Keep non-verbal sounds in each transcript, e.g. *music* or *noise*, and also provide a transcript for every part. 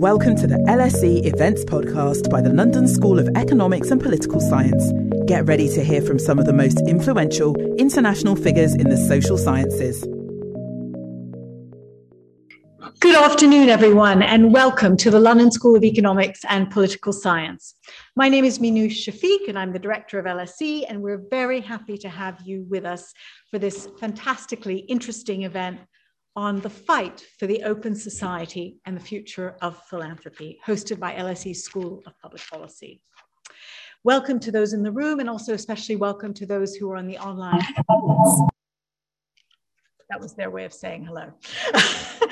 Welcome to the LSE Events Podcast by the London School of Economics and Political Science. Get ready to hear from some of the most influential international figures in the social sciences. Good afternoon, everyone, and welcome to the London School of Economics and Political Science. My name is Minouche Shafik, and I'm the director of LSE, and we're very happy to have you with us for this fantastically interesting event on the fight for the open society and the future of philanthropy, hosted by LSE School of Public Policy. Welcome to those in the room, and also especially welcome to those who are on the online. That was their way of saying hello. *laughs*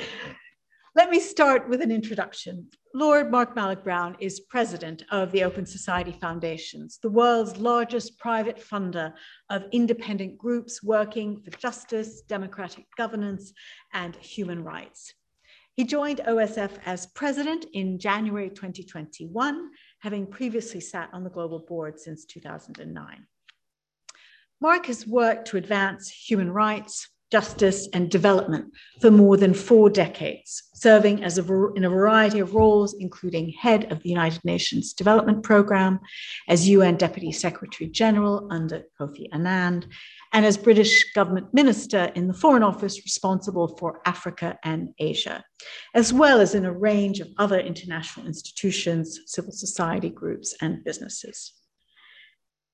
Let me start with an introduction. Lord Mark Malloch Brown is president of the Open Society Foundations, the world's largest private funder of independent groups working for justice, democratic governance, and human rights. He joined OSF as president in January 2021, having previously sat on the global board since 2009. Mark has worked to advance human rights, justice, and development for more than four decades, serving as a, in a variety of roles, including head of the United Nations Development Programme, as UN Deputy Secretary General under Kofi Annan, and as British government minister in the Foreign Office responsible for Africa and Asia, as well as in a range of other international institutions, civil society groups, and businesses.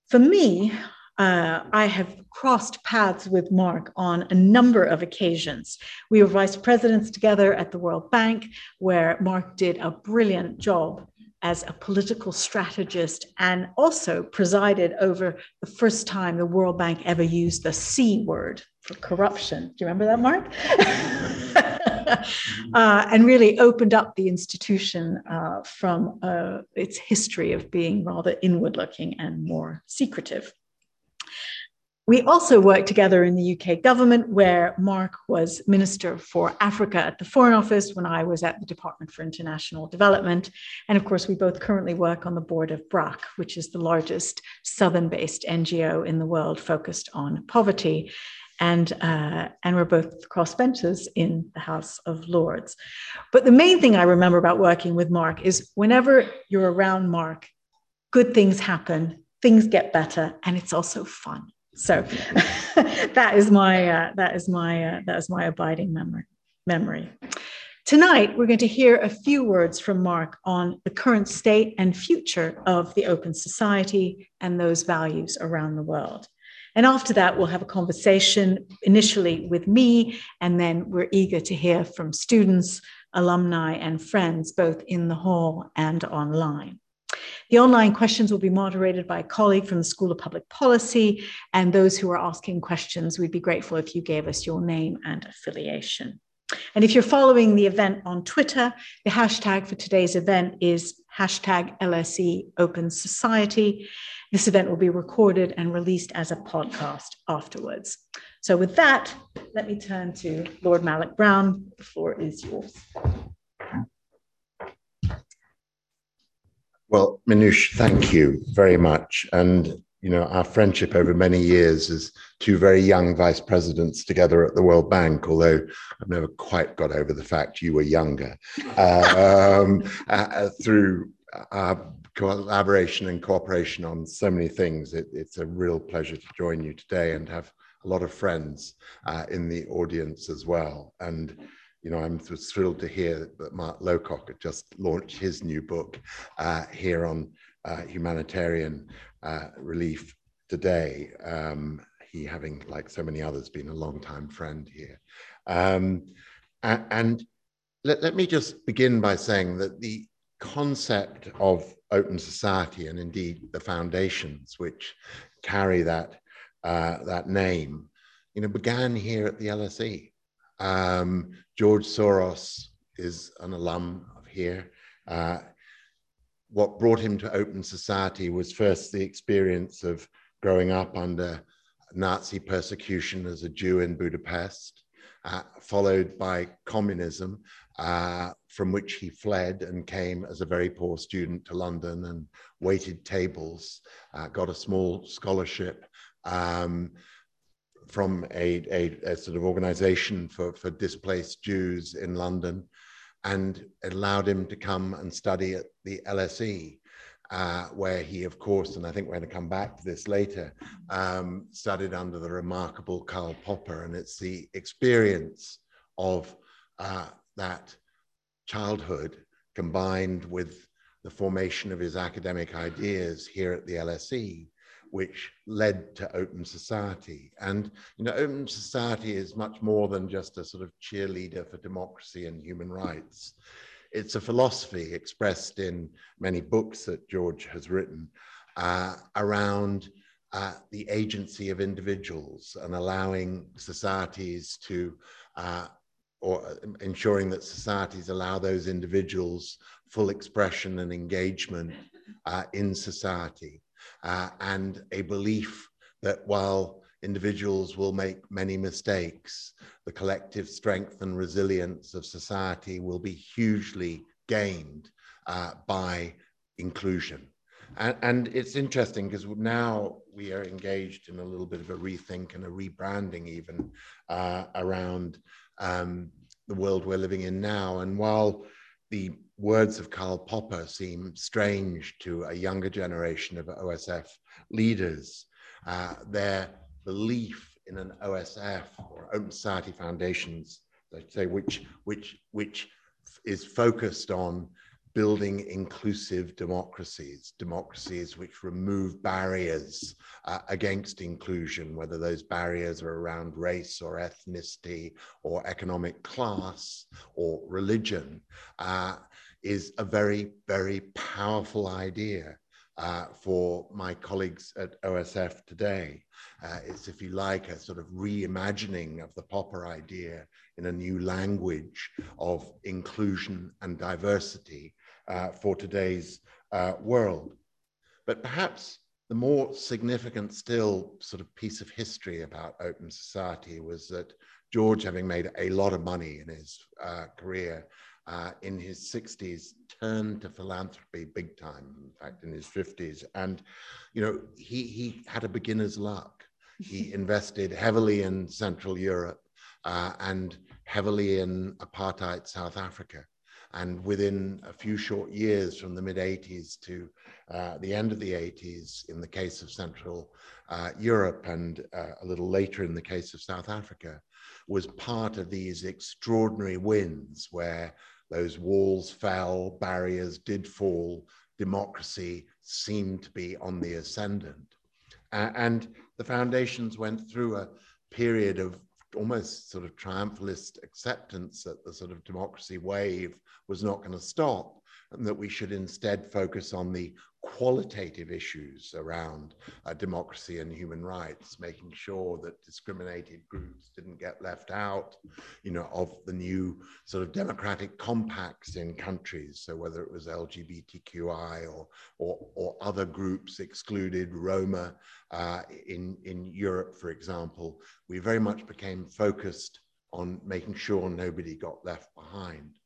For me, uh, I have crossed paths with Mark on a number of occasions. We were vice presidents together at the World Bank, where Mark did a brilliant job as a political strategist and also presided over the first time the World Bank ever used the C word for corruption. Do you remember that, Mark? *laughs* uh, and really opened up the institution uh, from uh, its history of being rather inward looking and more secretive. We also worked together in the UK government, where Mark was Minister for Africa at the Foreign Office when I was at the Department for International Development. And of course, we both currently work on the board of BRAC, which is the largest Southern based NGO in the world focused on poverty. And, uh, and we're both crossbenchers in the House of Lords. But the main thing I remember about working with Mark is whenever you're around Mark, good things happen, things get better, and it's also fun. So *laughs* that is my uh, that is my uh, that is my abiding memory. Memory. Tonight, we're going to hear a few words from Mark on the current state and future of the open society and those values around the world. And after that, we'll have a conversation initially with me, and then we're eager to hear from students, alumni, and friends, both in the hall and online. The online questions will be moderated by a colleague from the School of Public Policy, and those who are asking questions, we'd be grateful if you gave us your name and affiliation. And if you're following the event on Twitter, the hashtag for today's event is hashtag LSE Open Society. This event will be recorded and released as a podcast afterwards. So, with that, let me turn to Lord Malloch Brown. The floor is yours. Well, Minouche, thank you very much. And, you know, our friendship over many years as two very young vice presidents together at the World Bank, although I've never quite got over the fact you were younger, um, *laughs* uh, through our collaboration and cooperation on so many things. It, it's a real pleasure to join you today and have a lot of friends uh, in the audience as well. And you know, I'm thrilled to hear that Mark Lowcock had just launched his new book uh, here on uh, humanitarian uh, relief today. Um, he, having, like so many others, been a long-time friend here. Um, and let, let me just begin by saying that the concept of open society and indeed the foundations which carry that, uh, that name, you know, began here at the LSE. Um, George Soros is an alum of here. Uh, what brought him to Open Society was first the experience of growing up under Nazi persecution as a Jew in Budapest, uh, followed by communism, uh, from which he fled and came as a very poor student to London and waited tables, uh, got a small scholarship. Um, from a, a, a, sort of organization for, for displaced Jews in London, and allowed him to come and study at the LSE. Uh, where he, of course, and I think we're going to come back to this later, um, studied under the remarkable Karl Popper. And it's the experience of uh, that childhood combined with the formation of his academic ideas here at the LSE which led to open society. And you know, open society is much more than just a sort of cheerleader for democracy and human rights. It's a philosophy expressed in many books that George has written uh, around uh, the agency of individuals and allowing societies to, uh, or ensuring that societies allow those individuals full expression and engagement uh, in society uh, and a belief that while individuals will make many mistakes, the collective strength and resilience of society will be hugely gained uh, by inclusion. And, and it's interesting because now we are engaged in a little bit of a rethink and a rebranding, even uh, around um, the world we're living in now. And while the words of Karl Popper seem strange to a younger generation of OSF leaders. Uh, their belief in an OSF or Open Society Foundations, they say, which, which, which is focused on building inclusive democracies, democracies which remove barriers uh, against inclusion, whether those barriers are around race or ethnicity or economic class or religion. Uh, is a very, very powerful idea uh, for my colleagues at OSF today. Uh, it's, if you like, a sort of reimagining of the Popper idea in a new language of inclusion and diversity uh, for today's uh, world. But perhaps the more significant still sort of piece of history about open society was that George, having made a lot of money in his uh, career, uh, in his 60s turned to philanthropy big time in fact in his 50s and you know he he had a beginner's luck. He *laughs* invested heavily in central europe uh, and heavily in apartheid south africa and within a few short years from the mid 80s to uh, the end of the 80s in the case of central uh, europe and uh, a little later in the case of south africa was part of these extraordinary wins where those walls fell, barriers did fall, democracy seemed to be on the ascendant. And the foundations went through a period of almost sort of triumphalist acceptance that the sort of democracy wave was not going to stop and that we should instead focus on the qualitative issues around uh, democracy and human rights, making sure that discriminated groups didn't get left out, you know, of the new sort of democratic compacts in countries. So whether it was LGBTQI or or, or other groups excluded, Roma uh, in in Europe, for example, we very much became focused on making sure nobody got left behind.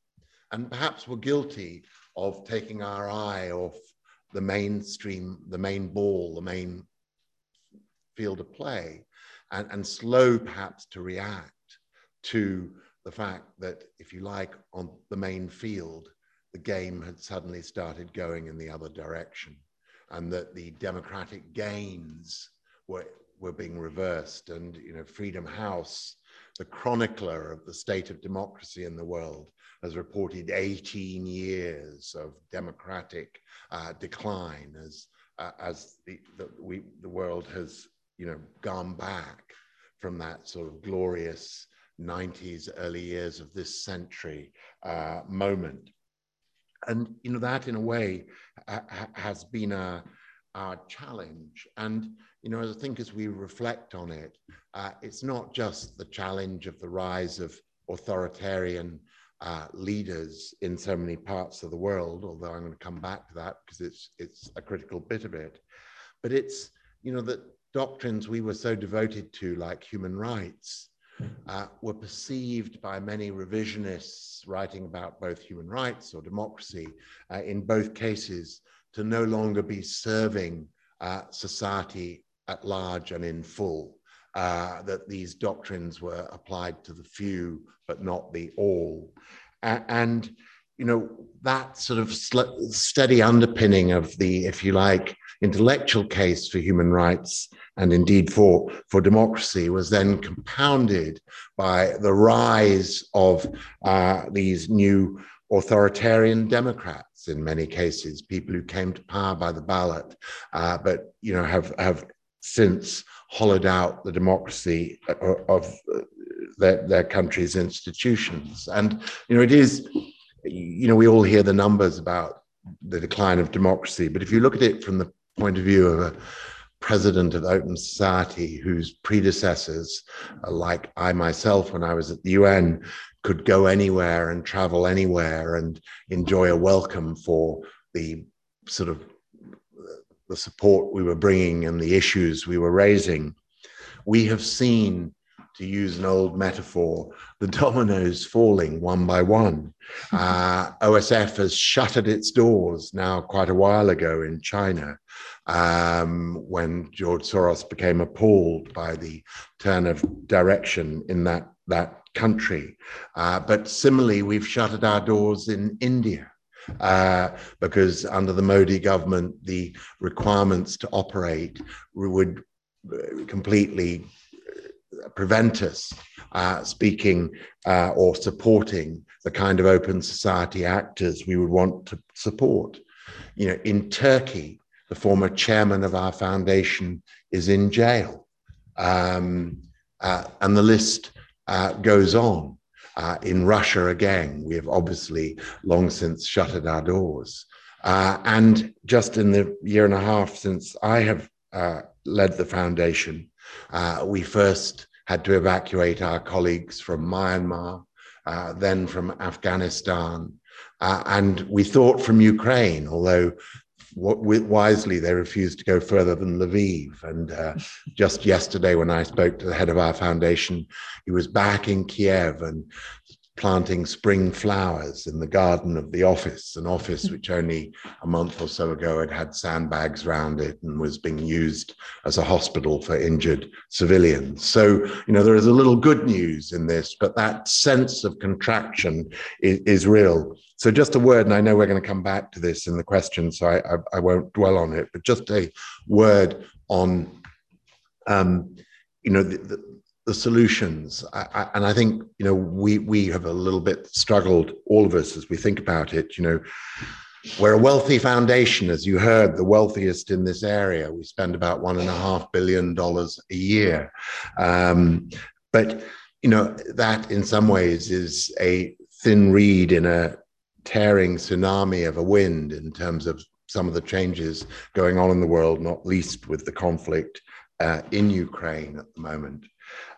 And perhaps we're guilty of taking our eye off the mainstream, the main ball, the main field of play, and, and slow perhaps to react to the fact that, if you like, on the main field, the game had suddenly started going in the other direction, and that the democratic gains were, were being reversed. And, you know, Freedom House, the chronicler of the state of democracy in the world, has reported 18 years of democratic uh, decline as, uh, as the, the, we, the world has you know, gone back from that sort of glorious 90s, early years of this century uh, moment. And you know that, in a way, has been a, our challenge. And you know, I think as we reflect on it, uh, it's not just the challenge of the rise of authoritarian uh, leaders in so many parts of the world, although I'm going to come back to that because it's, it's a critical bit of it. But it's, you know, that doctrines we were so devoted to, like human rights, uh, were perceived by many revisionists writing about both human rights or democracy, uh, in both cases, to no longer be serving uh, society at large and in full uh, that these doctrines were applied to the few, but not the all. and you know, that sort of steady underpinning of the, if you like, intellectual case for human rights and indeed for, for democracy was then compounded by the rise of uh, these new authoritarian democrats in many cases, people who came to power by the ballot, uh, but you know have have since hollowed out the democracy of their, their country's institutions. And you know it is, you know, we all hear the numbers about the decline of democracy, but if you look at it from the point of view of a president of Open Society whose predecessors, like I myself when I was at the UN, could go anywhere and travel anywhere and enjoy a welcome for the sort of the support we were bringing and the issues we were raising. We have seen, to use an old metaphor, the dominoes falling one by one. Uh, OSF has shuttered its doors now quite a while ago in China um, when George Soros became appalled by the turn of direction in that, that country. Uh, but similarly, we've shuttered our doors in India. Uh, because under the Modi government, the requirements to operate would completely prevent us uh, speaking uh, or supporting the kind of open society actors we would want to support. You know, in Turkey, the former chairman of our foundation is in jail, um, uh, and the list uh, goes on. Uh, in Russia, again, we have obviously long since shuttered our doors. Uh, and just in the year and a half since I have uh, led the foundation, uh, we first had to evacuate our colleagues from Myanmar, uh, then from Afghanistan, uh, and we thought from Ukraine, although wisely, they refused to go further than Lviv. And uh, just yesterday, when I spoke to the head of our foundation, he was back in Kiev and planting spring flowers in the garden of the office, an office mm. which only a month or so ago had had sandbags around it and was being used as a hospital for injured civilians. So, you know, there is a little good news in this, but that sense of contraction is, is real. So, just a word, and I know we're going to come back to this in the question, so I, I, I won't dwell on it, but just a word on, um, you know, the, the the solutions. I, I, and I think you know we we have a little bit struggled, all of us, as we think about it. You know, we're a wealthy foundation, as you heard, the wealthiest in this area. We spend about one and a half billion dollars a year, um, but you know that in some ways is a thin reed in a tearing tsunami of a wind in terms of some of the changes going on in the world, not least with the conflict uh, in Ukraine at the moment.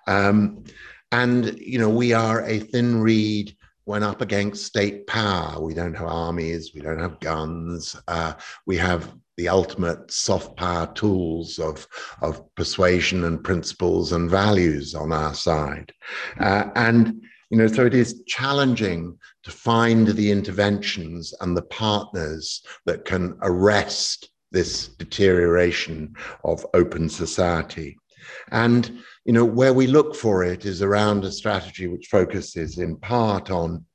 Um, and, you know, we are a thin reed when up against state power. We don't have armies, we don't have guns. Uh, we have the ultimate soft power tools of, of persuasion and principles and values on our side. Uh, and, you know, so it is challenging to find the interventions and the partners that can arrest this deterioration of open society. And you know, where we look for it is around a strategy which focuses in part on,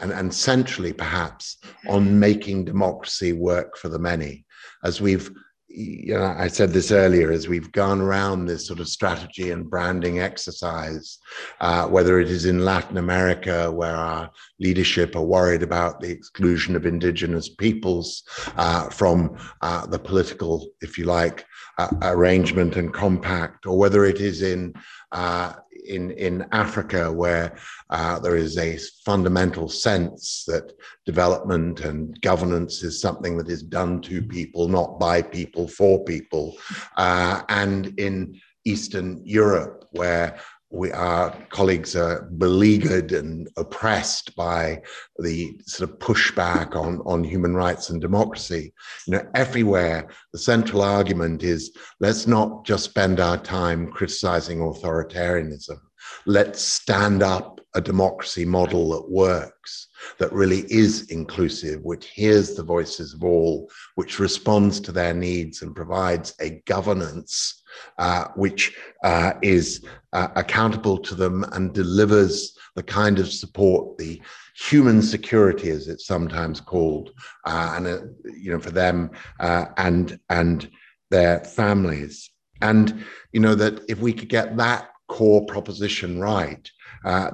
and, and centrally perhaps, on making democracy work for the many. As we've you know, I said this earlier, as we've gone around this sort of strategy and branding exercise, uh, whether it is in Latin America, where our leadership are worried about the exclusion of indigenous peoples uh, from uh, the political, if you like, uh, arrangement and compact, or whether it is in uh, in in Africa, where uh, there is a fundamental sense that development and governance is something that is done to people, not by people for people, uh, and in Eastern Europe, where we, our colleagues are beleaguered and oppressed by the sort of pushback on, on human rights and democracy. You know, everywhere the central argument is let's not just spend our time criticizing authoritarianism. Let's stand up a democracy model that works, that really is inclusive, which hears the voices of all, which responds to their needs and provides a governance uh, which uh, is uh, accountable to them and delivers the kind of support, the human security, as it's sometimes called, uh, and uh, you know for them and and their families. And you know that if we could get that core proposition right,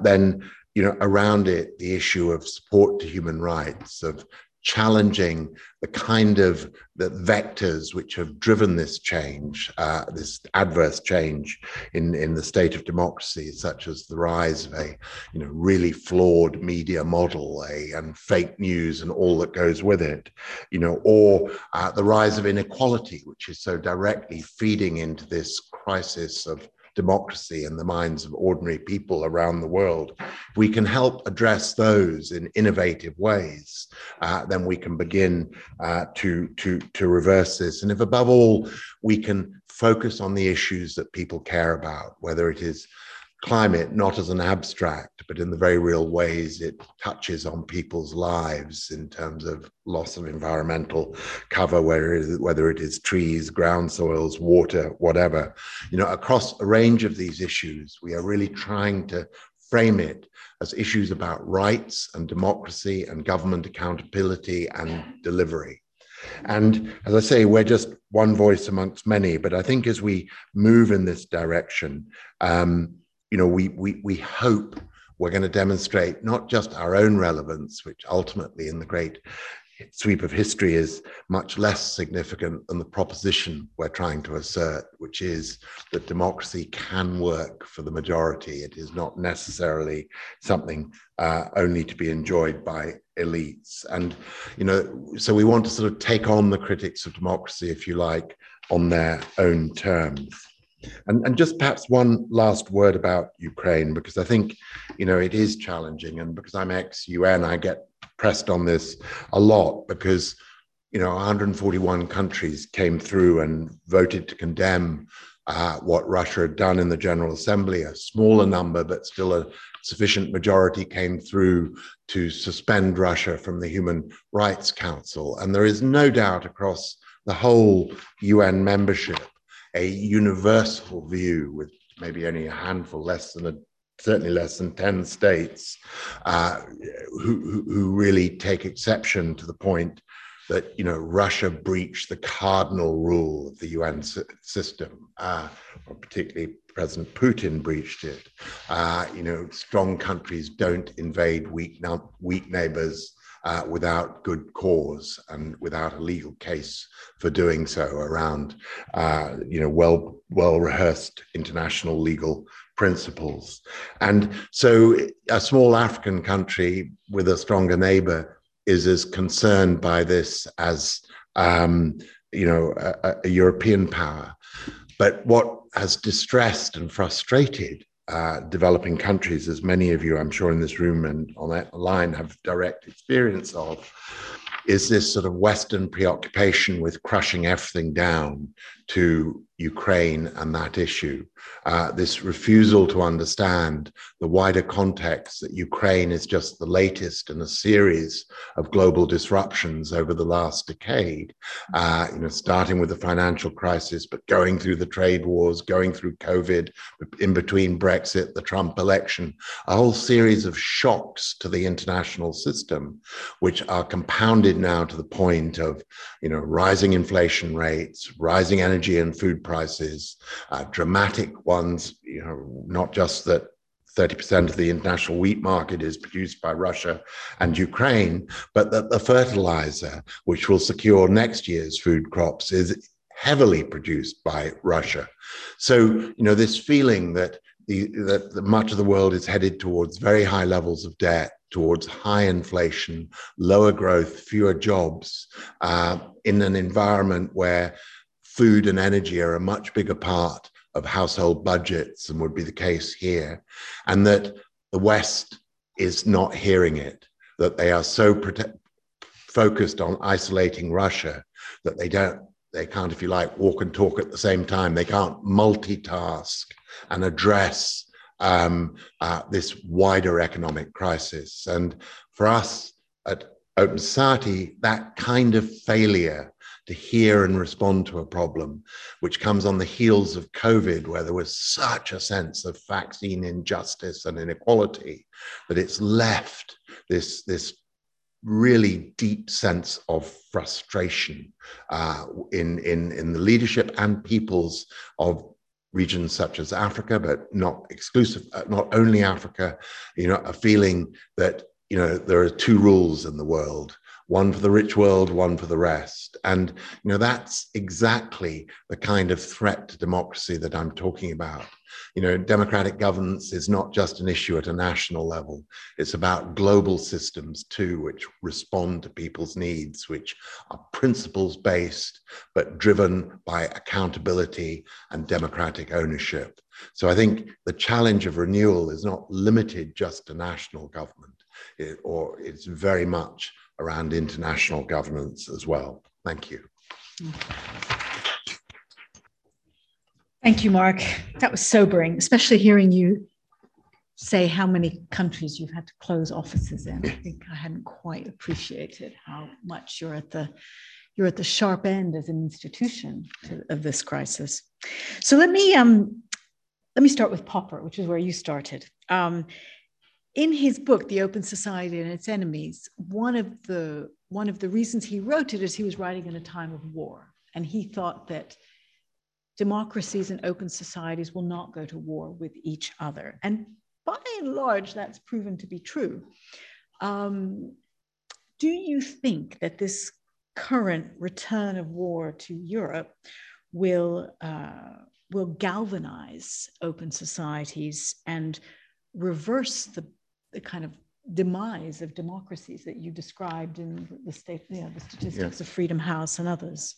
then you know around it the issue of support to human rights, of challenging the kind of the vectors which have driven this change, uh, this adverse change in, in the state of democracy, such as the rise of a you know really flawed media model, a and fake news and all that goes with it, you know, or uh, the rise of inequality, which is so directly feeding into this crisis of democracy in the minds of ordinary people around the world, if we can help address those in innovative ways, uh, then we can begin uh, to, to, to reverse this. And if above all, we can focus on the issues that people care about, whether it is climate not as an abstract, but in the very real ways it touches on people's lives in terms of loss of environmental cover, whether it is, whether it is trees, ground soils, water, whatever. You know, across a range of these issues, we are really trying to frame it as issues about rights and democracy and government accountability and delivery. And as I say, we're just one voice amongst many. But I think as we move in this direction, um, you know, we, we, we hope we're going to demonstrate not just our own relevance, which ultimately in the great sweep of history is much less significant than the proposition we're trying to assert, which is that democracy can work for the majority. It is not necessarily something uh, only to be enjoyed by elites. And, you know, so we want to sort of take on the critics of democracy, if you like, on their own terms. And, and just perhaps one last word about Ukraine, because I think, you know, it is challenging. And because I'm ex UN, I get pressed on this a lot because, you know, 141 countries came through and voted to condemn uh, what Russia had done in the General Assembly. A smaller number, but still a sufficient majority came through to suspend Russia from the Human Rights Council. And there is no doubt across the whole UN membership a universal view with maybe only a handful, less than a certainly less than 10 states uh, who, who really take exception to the point that you know Russia breached the cardinal rule of the UN system, uh, particularly President Putin breached it. Uh, you know, strong countries don't invade weak weak neighbors uh, without good cause and without a legal case for doing so around, uh, you know, well well rehearsed international legal principles. And so, a small African country with a stronger neighbor is as concerned by this as um, you know a, a European power. But what has distressed and frustrated uh, developing countries, as many of you, I'm sure, in this room and on that line have direct experience of, is this sort of Western preoccupation with crushing everything down to Ukraine and that issue. Uh, this refusal to understand the wider context that Ukraine is just the latest in a series of global disruptions over the last decade, uh, you know, starting with the financial crisis, but going through the trade wars, going through COVID, in between Brexit, the Trump election, a whole series of shocks to the international system, which are compounded now to the point of, you know, rising inflation rates, rising energy and food prices, uh, dramatic ones, you know, not just that 30% of the international wheat market is produced by Russia and Ukraine, but that the fertilizer, which will secure next year's food crops, is heavily produced by Russia. So, you know, this feeling that the, that the, much of the world is headed towards very high levels of debt, towards high inflation, lower growth, fewer jobs, uh, in an environment where food and energy are a much bigger part of household budgets than would be the case here, and that the West is not hearing it, that they are so prote- focused on isolating Russia that they don't, they can't, if you like, walk and talk at the same time. They can't multitask and address um, uh, this wider economic crisis. And for us at Open Society, that kind of failure to hear and respond to a problem, which comes on the heels of COVID, where there was such a sense of vaccine injustice and inequality that it's left this, this really deep sense of frustration uh, in, in, in the leadership and peoples of regions such as Africa, but not exclusive, uh, not only Africa, you know, a feeling that, you know, there are two rules in the world one for the rich world, one for the rest. And you know that's exactly the kind of threat to democracy that I'm talking about. You know, democratic governance is not just an issue at a national level. It's about global systems too, which respond to people's needs, which are principles based, but driven by accountability and democratic ownership. So I think the challenge of renewal is not limited just to national government, it, or it's very much around international governance as well. Thank you. Thank you, Mark. That was sobering, especially hearing you say how many countries you've had to close offices in. I think I hadn't quite appreciated how much you're at the you're at the sharp end as an institution to, of this crisis. So let me um, let me start with Popper, which is where you started. Um, in his book the open society and its enemies one of the one of the reasons he wrote it is he was writing in a time of war. And he thought that democracies and open societies will not go to war with each other. And by and large that's proven to be true. Um, do you think that this current return of war to europe will uh, will galvanize open societies and reverse the the kind of demise of democracies that you described in the state, you know, the statistics yeah. of Freedom House and others?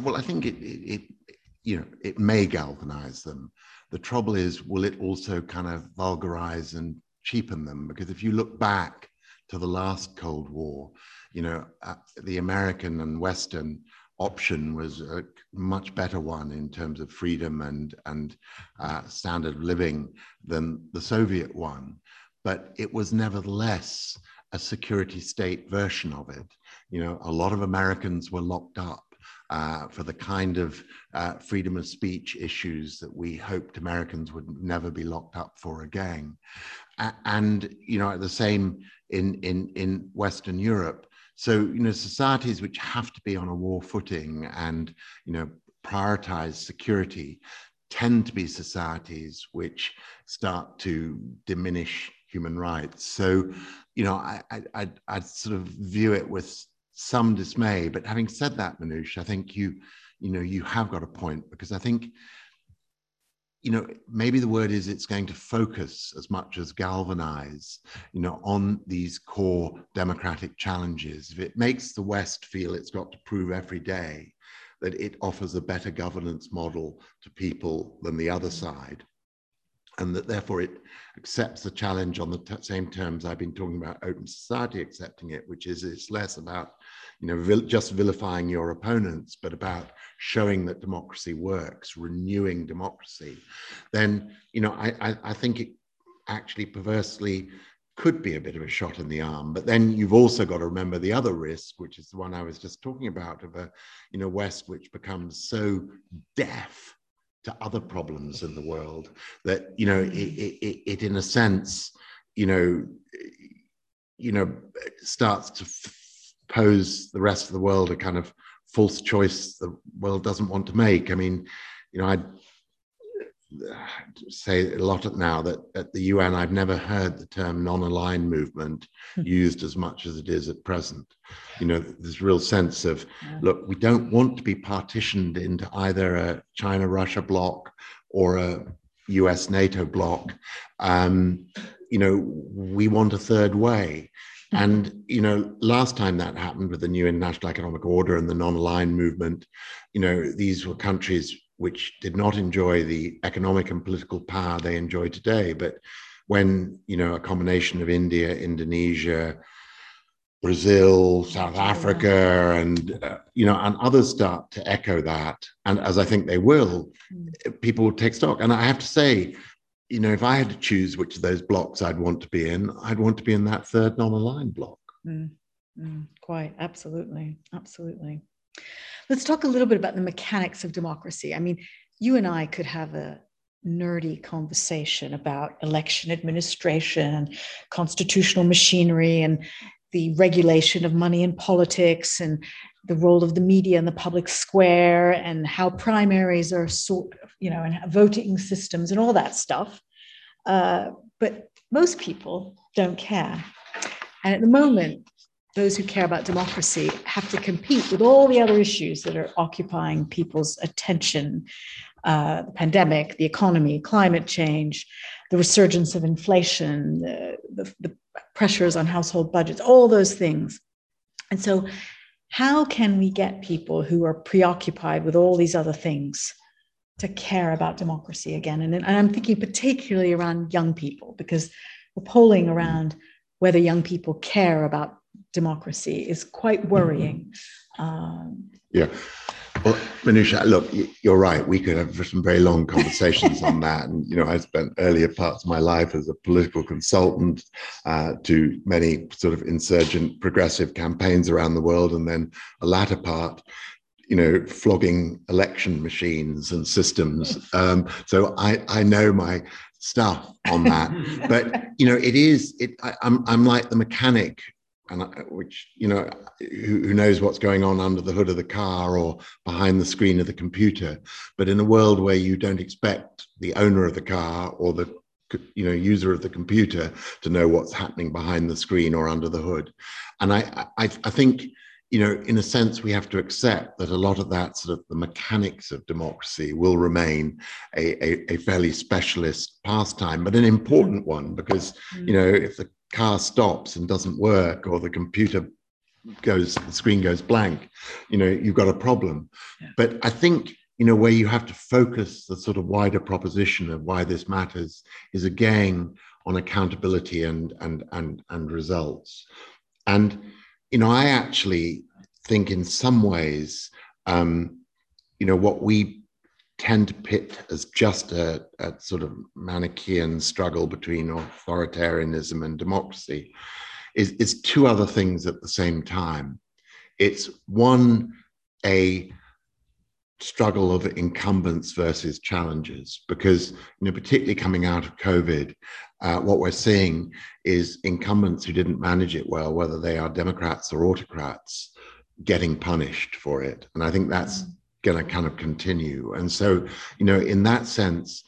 Well, I think it, it, it, you know, it may galvanize them. The trouble is, will it also kind of vulgarize and cheapen them? Because if you look back to the last Cold War, you know, uh, the American and Western option was a much better one in terms of freedom and and uh, standard of living than the Soviet one but it was nevertheless a security state version of it. You know, a lot of Americans were locked up uh, for the kind of uh, freedom of speech issues that we hoped Americans would never be locked up for again. and, you know, the same in, in, in Western Europe. So, you know, societies which have to be on a war footing and, you know, prioritize security tend to be societies which start to diminish human rights. So, you know, I, I, I, sort of view it with some dismay. But having said that, Minouche, I think you, you know, you have got a point because I think, you know, maybe the word is it's going to focus as much as galvanize, you know, on these core democratic challenges. If it makes the West feel it's got to prove every day that it offers a better governance model to people than the other side, and that therefore it accepts the challenge on the t- same terms I've been talking about open society accepting it, which is it's less about you know vil- just vilifying your opponents, but about showing that democracy works, renewing democracy. Then you know I, I, I think it actually perversely could be a bit of a shot in the arm. But then you've also got to remember the other risk, which is the one I was just talking about of a you know West which becomes so deaf to other problems in the world that you know it, it, it in a sense you know you know starts to f- pose the rest of the world a kind of false choice the world doesn't want to make. I mean you know i say a lot now that at the UN, I've never heard the term non-aligned movement hmm. used as much as it is at present. You know, there's real sense of, yeah. look, we don't want to be partitioned into either a China-Russia bloc or a US-NATO bloc. Um, you know, we want a third way. Hmm. And you know, last time that happened with the new international economic order and the non-aligned movement, you know, these were countries which did not enjoy the economic and political power they enjoy today. But when you know a combination of India, Indonesia, Brazil, South Africa, and uh, you know, and others start to echo that, and as I think they will, mm. people will take stock. And I have to say, you know, if I had to choose which of those blocks I'd want to be in, I'd want to be in that third non-aligned block. Mm, mm, quite, absolutely, absolutely. Let's talk a little bit about the mechanics of democracy. I mean, you and I could have a nerdy conversation about election administration and constitutional machinery and the regulation of money in politics and the role of the media in the public square and how primaries are sort of, you know, and voting systems and all that stuff. Uh, but most people don't care. And at the moment, those who care about democracy have to compete with all the other issues that are occupying people's attention uh, the pandemic, the economy, climate change, the resurgence of inflation, the, the, the pressures on household budgets, all those things. And so, how can we get people who are preoccupied with all these other things to care about democracy again? And, and I'm thinking particularly around young people, because the polling around whether young people care about democracy is quite worrying. Um, yeah. Well, Manusha, look, you're right. We could have some very long conversations on that. And, you know, I spent earlier parts of my life as a political consultant uh, to many sort of insurgent progressive campaigns around the world. And then a latter part, you know, flogging election machines and systems. Um, so I, I know my stuff on that. *laughs* but, you know, it is, it, I, I'm, I'm like the mechanic and which you know who, knows what's going on under the hood of the car or behind the screen of the computer. But in a world where you don't expect the owner of the car or the you know user of the computer to know what's happening behind the screen or under the hood. And i i, I think you know in a sense we have to accept that a lot of that sort of the mechanics of democracy will remain a, a, a fairly specialist pastime but an important one because mm. you know if the car stops and doesn't work or the computer goes the screen goes blank you know you've got a problem yeah. but i think you know where you have to focus the sort of wider proposition of why this matters is again on accountability and and and and results and you know i actually think in some ways um you know what we tend to pit as just a, a, sort of Manichaean struggle between authoritarianism and democracy is, is two other things at the same time. It's one, a struggle of incumbents versus challenges, because you know, particularly coming out of COVID, uh, what we're seeing is incumbents who didn't manage it well, whether they are Democrats or autocrats, getting punished for it. And I think that's mm going to kind of continue. And so, you know, in that sense,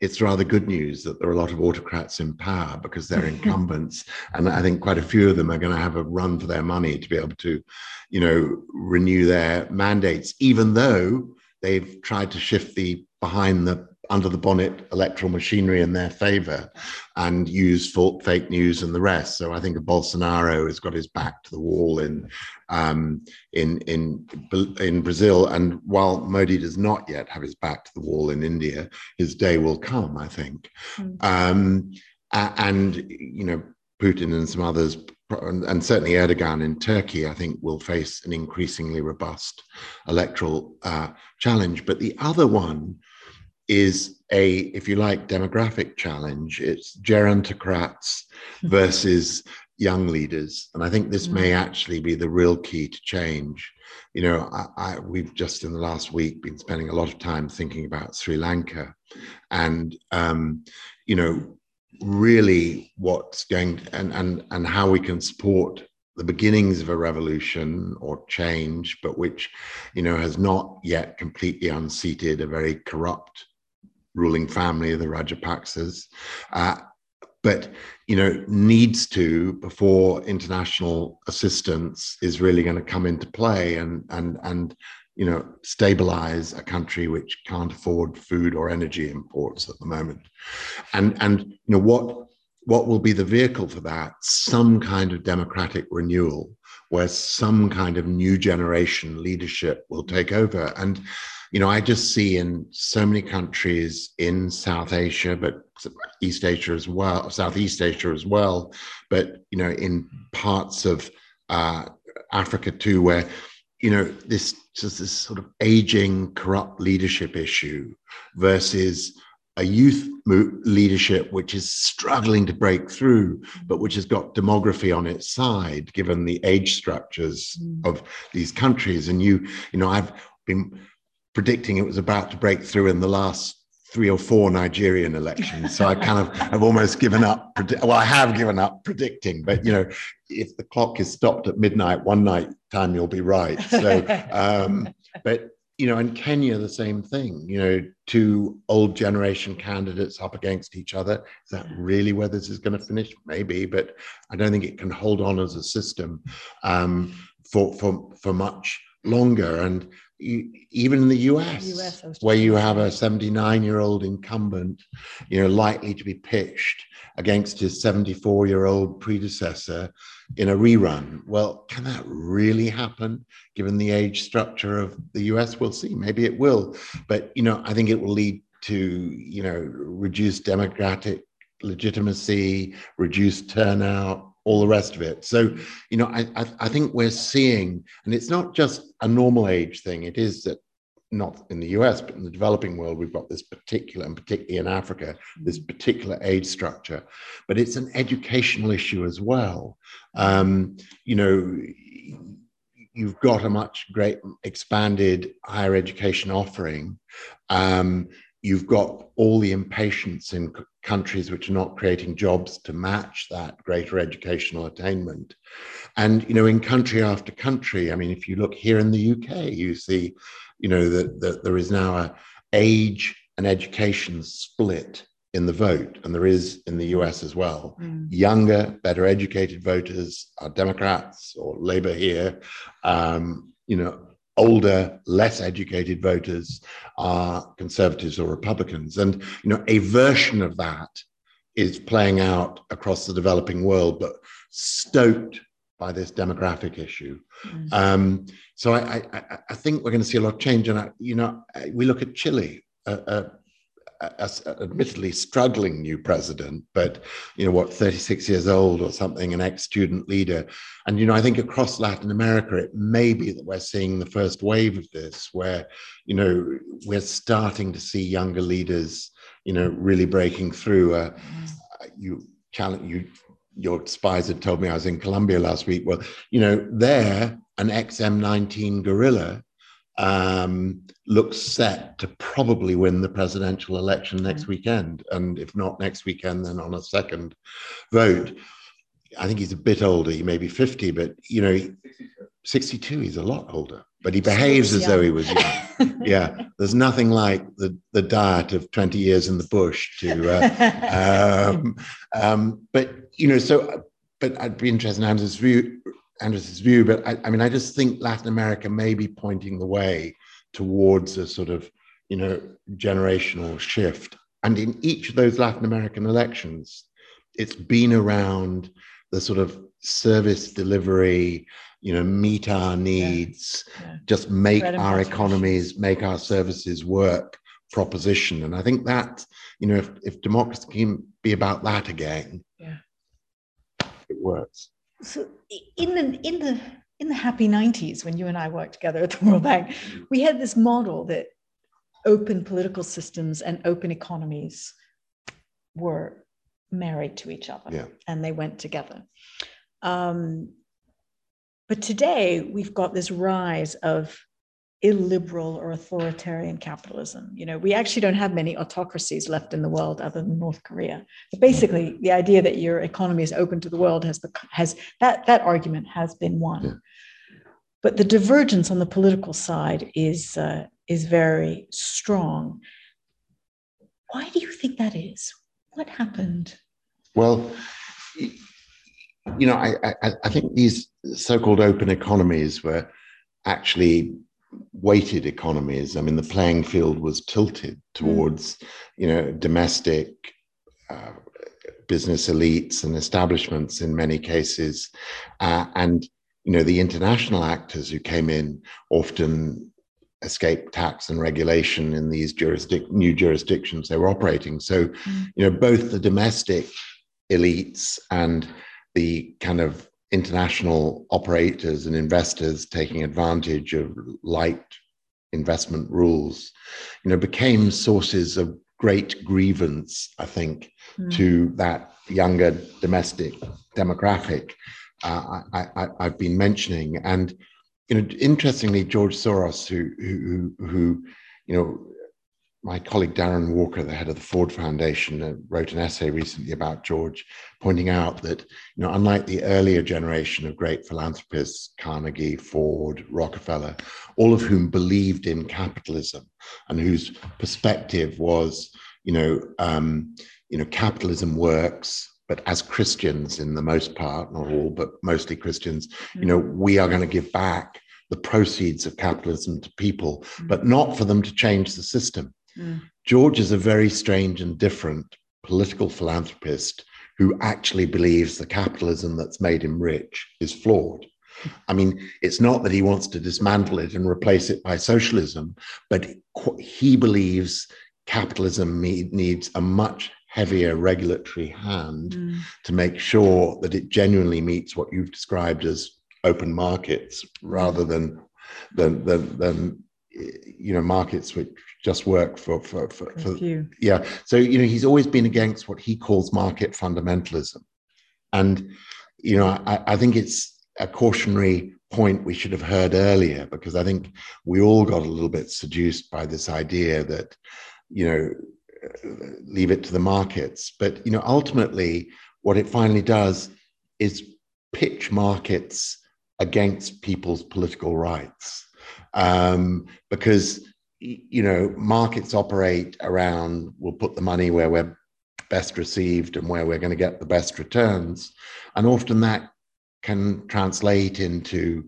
it's rather good news that there are a lot of autocrats in power because they're *laughs* incumbents. and I think quite a few of them are going to have a run for their money to be able to, you know, renew their mandates, even though they've tried to shift the behind the under the bonnet electoral machinery in their favor and use fake news and the rest. So I think Bolsonaro has got his back to the wall in um, in in in Brazil, and while Modi does not yet have his back to the wall in India, his day will come. I think, mm. um, and you know Putin and some others. And certainly Erdogan in Turkey, I think, will face an increasingly robust electoral uh, challenge. But the other one is a, if you like, demographic challenge. It's gerontocrats *laughs* versus young leaders. And I think this may mm. actually be the real key to change. You know, I, I, we've just in the last week been spending a lot of time thinking about Sri Lanka and, um, you know, really what's going to, and, and, and how we can support the beginnings of a revolution or change, but which, you know, has not yet completely unseated a very corrupt ruling family, of the Rajapaksas, uh, but you know needs to before international assistance is really going to come into play and and and you know stabilize a country which can't afford food or energy imports at the moment. And and you know what what will be the vehicle for that? Some kind of democratic renewal where some kind of new generation leadership will take over. And you know, I just see in so many countries in South Asia, but East Asia as well, Southeast Asia as well, but you know, in parts of uh, Africa too, where you know this just this sort of aging corrupt leadership issue versus a youth leadership which is struggling to break through, but which has got demography on its side, given the age structures mm. of these countries. And you, you know, I've been predicting it was about to break through in the last three or four Nigerian elections. So I kind of have almost given up. Well, I have given up predicting, but you know, if the clock is stopped at midnight one night time, you'll be right. So, *laughs* um, but you know, in Kenya, the same thing. You know, two old generation candidates up against each other. Is that really where this is going to finish? Maybe, but I don't think it can hold on as a system um, for for for much longer. And even in the US, US where you have a 79 year old incumbent, you know, likely to be pitched against his 74 year old predecessor in a rerun. Well, can that really happen given the age structure of the US? We'll see. Maybe it will. But, you know, I think it will lead to, you know, reduced democratic legitimacy, reduced turnout, all the rest of it. So, you know, I, I, I think we're seeing, and it's not just a normal age thing, it is that not in the US, but in the developing world, we've got this particular, and particularly in Africa, this mm. particular age structure. But it's an educational issue as well. Um, you know, you've got a much great expanded higher education offering. Um, you've got all the impatience in countries which are not creating jobs to match that greater educational attainment. And, you know, in country after country, I mean, if you look here in the UK, you see you know, that, that there is now a age and education split in the vote, and there is in the US as well. Mm. Younger, better educated voters are Democrats or Labour here. Um, you know, older, less educated voters are Conservatives or Republicans. And you know, a version of that is playing out across the developing world, but stoked by this demographic issue. Mm. Um, so I, I, I, think we're going to see a lot of change. And, I, you know, we look at Chile, a, a, admittedly struggling new president, but, you know, what, 36 years old or something, an ex-student leader. And, you know, I think across Latin America, it may be that we're seeing the first wave of this, where, you know, we're starting to see younger leaders, you know, really breaking through. Uh, mm. you challenge you your spies had told me I was in Colombia last week. Well, you know, there, an ex-M-19 guerrilla um, looks set to probably win the presidential election next weekend. And if not next weekend, then on a second vote. I think he's a bit older, he may be 50, but, you know, 62, he's a lot older, but he behaves as though he was young. *laughs* yeah, there's nothing like the, the diet of 20 years in the bush to, uh, *laughs* um, um, but you know, so, but I'd be interested in Andrew's view, Andrew's view, but I, I mean, I just think Latin America may be pointing the way towards a sort of, you know, generational shift. And in each of those Latin American elections, it's been around the sort of service delivery, you know, meet our needs, yeah. Yeah. just make our economies, make our services work proposition. And I think that, you know, if, if democracy can be about that again, yeah it works. So in the in the in the happy 90s, when you and I worked together at the World Bank, we had this model that open political systems and open economies were married to each other yeah. and they went together. Um, but today we've got this rise of illiberal or authoritarian capitalism. You know, we actually don't have many autocracies left in the world other than North Korea. But basically, the idea that your economy is open to the world has has that that argument has been won. Yeah. But the divergence on the political side is uh, is very strong. Why do you think that is? What happened? Well, you know, I, I, I think these so-called open economies were actually weighted economies. I mean, the playing field was tilted mm. towards, mm. you know, domestic uh, business elites and establishments in many cases, uh, and you know, the international actors who came in often escaped tax and regulation in these jurisdic- new jurisdictions they were operating. So, mm. you know, both the domestic elites and the kind of international operators and investors taking advantage of light investment rules, you know, became sources of great grievance, I think, mm. to that younger domestic demographic uh, I, have been mentioning. And you know, interestingly, George Soros, who who who you know my colleague Darren Walker, the head of the Ford Foundation, uh, wrote an essay recently about George, pointing out that, you know, unlike the earlier generation of great philanthropists, Carnegie, Ford, Rockefeller, all of whom believed in capitalism and whose perspective was, you know, um, you know, capitalism works, but as Christians, in the most part, not all, but mostly Christians, you know, we are going to give back the proceeds of capitalism to people, but not for them to change the system. Mm. George is a very strange and different political philanthropist who actually believes the capitalism that's made him rich is flawed. I mean, it's not that he wants to dismantle it and replace it by socialism, but he believes capitalism needs a much heavier regulatory hand mm. to make sure that it genuinely meets what you've described as open markets rather than than than, than you know markets which just work for for, for, for yeah. So you know he's always been against what he calls market fundamentalism. And you know I, I think it's a cautionary point we should have heard earlier because i think we all got a little bit seduced by this idea that you know leave it to the markets. But you know ultimately what it finally does is pitch markets against people's political rights. Um, because you know markets operate around we'll put the money where we're best received and where we're going to get the best returns. And often that can translate into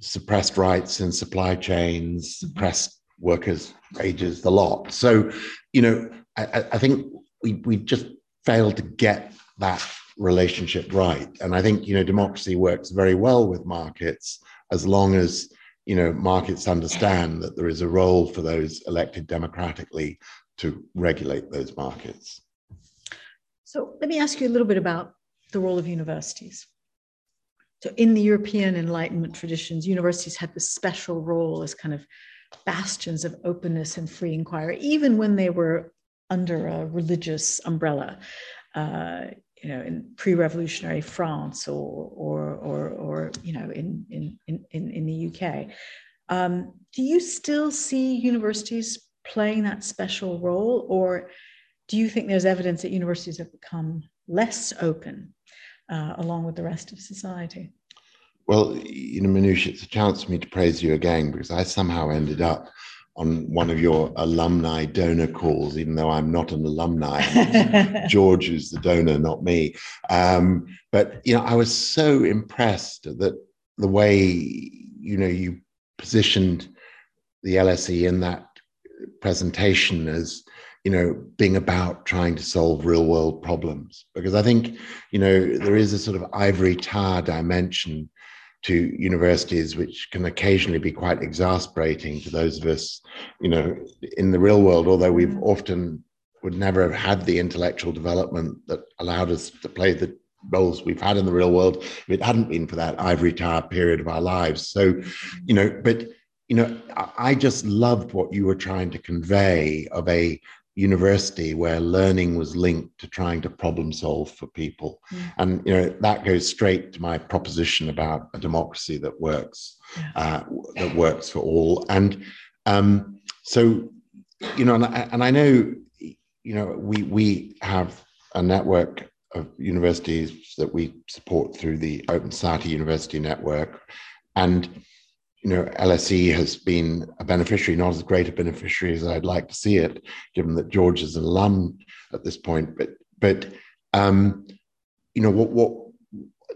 suppressed rights in supply chains mm-hmm. suppressed workers wages the lot. So you know i, I think we, we just failed to get that relationship right. And i think you know democracy works very well with markets as long as you know, markets understand that there is a role for those elected democratically to regulate those markets. So let me ask you a little bit about the role of universities. So in the European Enlightenment traditions, universities had this special role as kind of bastions of openness and free inquiry, even when they were under a religious umbrella. Uh, you know, in pre-revolutionary France or or or, or you know, in in in in the UK. Um, do you still see universities playing that special role, or do you think there's evidence that universities have become less open uh, along with the rest of society? Well, you know, Minouche, it's a chance for me to praise you again because I somehow ended up on one of your alumni donor calls, even though I'm not an alumni. *laughs* George is the donor, not me. Um, but you know, I was so impressed that the way you know you positioned the LSE in that presentation as you know being about trying to solve real world problems because i think you know there is a sort of ivory tower dimension to universities, which can occasionally be quite exasperating to those of us, you know, in the real world, although we've mm. often would never have had the intellectual development that allowed us to play the roles we've had in the real world if it hadn't been for that ivory tower period of our lives. So, you know, but you know, I just loved what you were trying to convey of a university where learning was linked to trying to problem solve for people mm. and you know that goes straight to my proposition about a democracy that works yeah. uh, that works for all and um, so you know and I, and I know you know we we have a network of universities that we support through the open society university network and you know, LSE has been a beneficiary, not as great a beneficiary as I'd like to see it, given that George is an alum at this point. But but um, you know what what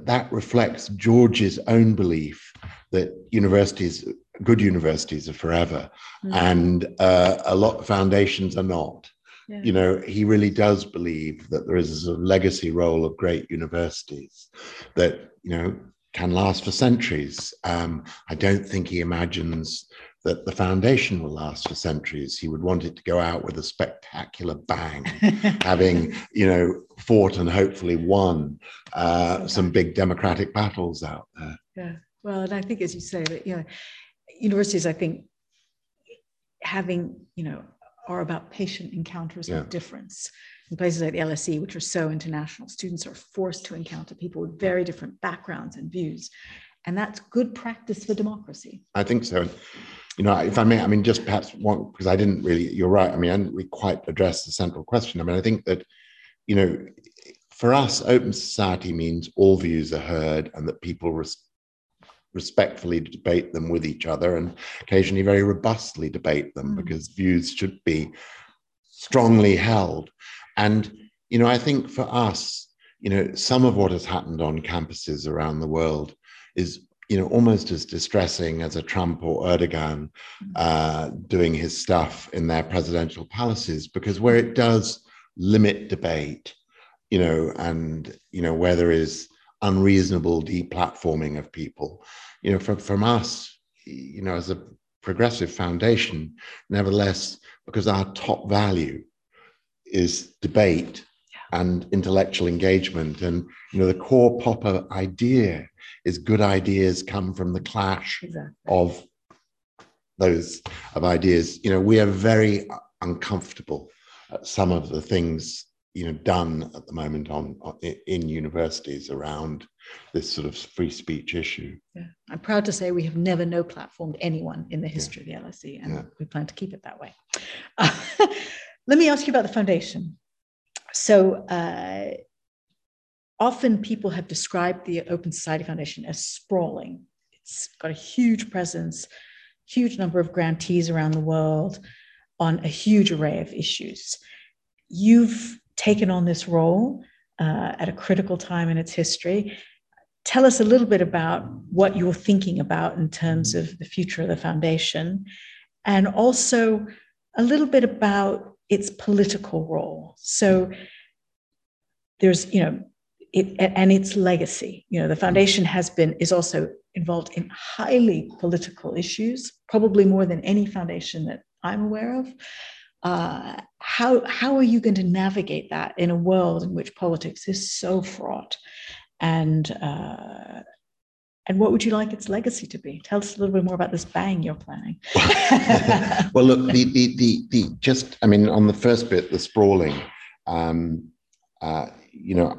that reflects George's own belief that universities, good universities, are forever, mm. and uh, a lot of foundations are not. Yeah. You know, he really does believe that there is a sort of legacy role of great universities that you know can last for centuries. Um, I don't think he imagines that the foundation will last for centuries. He would want it to go out with a spectacular bang, *laughs* having you know fought and hopefully won uh, some big democratic battles out there. Yeah, well, and I think as you say that you know, universities, I think having you know are about patient encounters Yeah. with difference. In places like the LSE, which are so international, students are forced to encounter people with very different backgrounds and views. And that's good practice for democracy. I think so. And, you know, if I may, I mean, just perhaps one, because I didn't really, you're right. I mean, I didn't really quite address the central question. I mean, I think that, you know, for us, open society means all views are heard and that people res- respectfully debate them with each other and occasionally very robustly debate them Mm. because views should be strongly held. And, you know, I think for us, you know, some of what has happened on campuses around the world is, you know, almost as distressing as a Trump or Erdogan uh, doing his stuff in their presidential palaces, because where it does limit debate, you know, and, you know, where there is unreasonable deplatforming of people, you know, from, from us, you know, as a progressive foundation, nevertheless, because our top value is debate and intellectual engagement. And you know, the core Popper idea is good ideas come from the clash Exactly. of those of ideas. You know, we are very uncomfortable at some of the things you know done at the moment on, on in universities around this sort of free speech issue. Yeah. I'm proud to say we have never no platformed anyone in the history of the LSE, and Yeah. we plan to keep it that way. *laughs* let me ask you about the foundation. So, uh, often people have described the Open Society Foundation as sprawling. It's got a huge presence, huge number of grantees around the world on a huge array of issues. You've taken on this role uh, at a critical time in its history. Tell us a little bit about what you're thinking about in terms of the future of the foundation, and also a little bit about its political role. So there's, you know, it, and its legacy. You know, the foundation has been is also involved in highly political issues, probably more than any foundation that I'm aware of. Uh, how how are you going to navigate that in a world in which politics is so fraught? And uh, and what would you like its legacy to be? Tell us a little bit more about this bang you're planning. *laughs* well, look, the, the, the, the, just, I mean, on the first bit, the sprawling, um, uh, you know,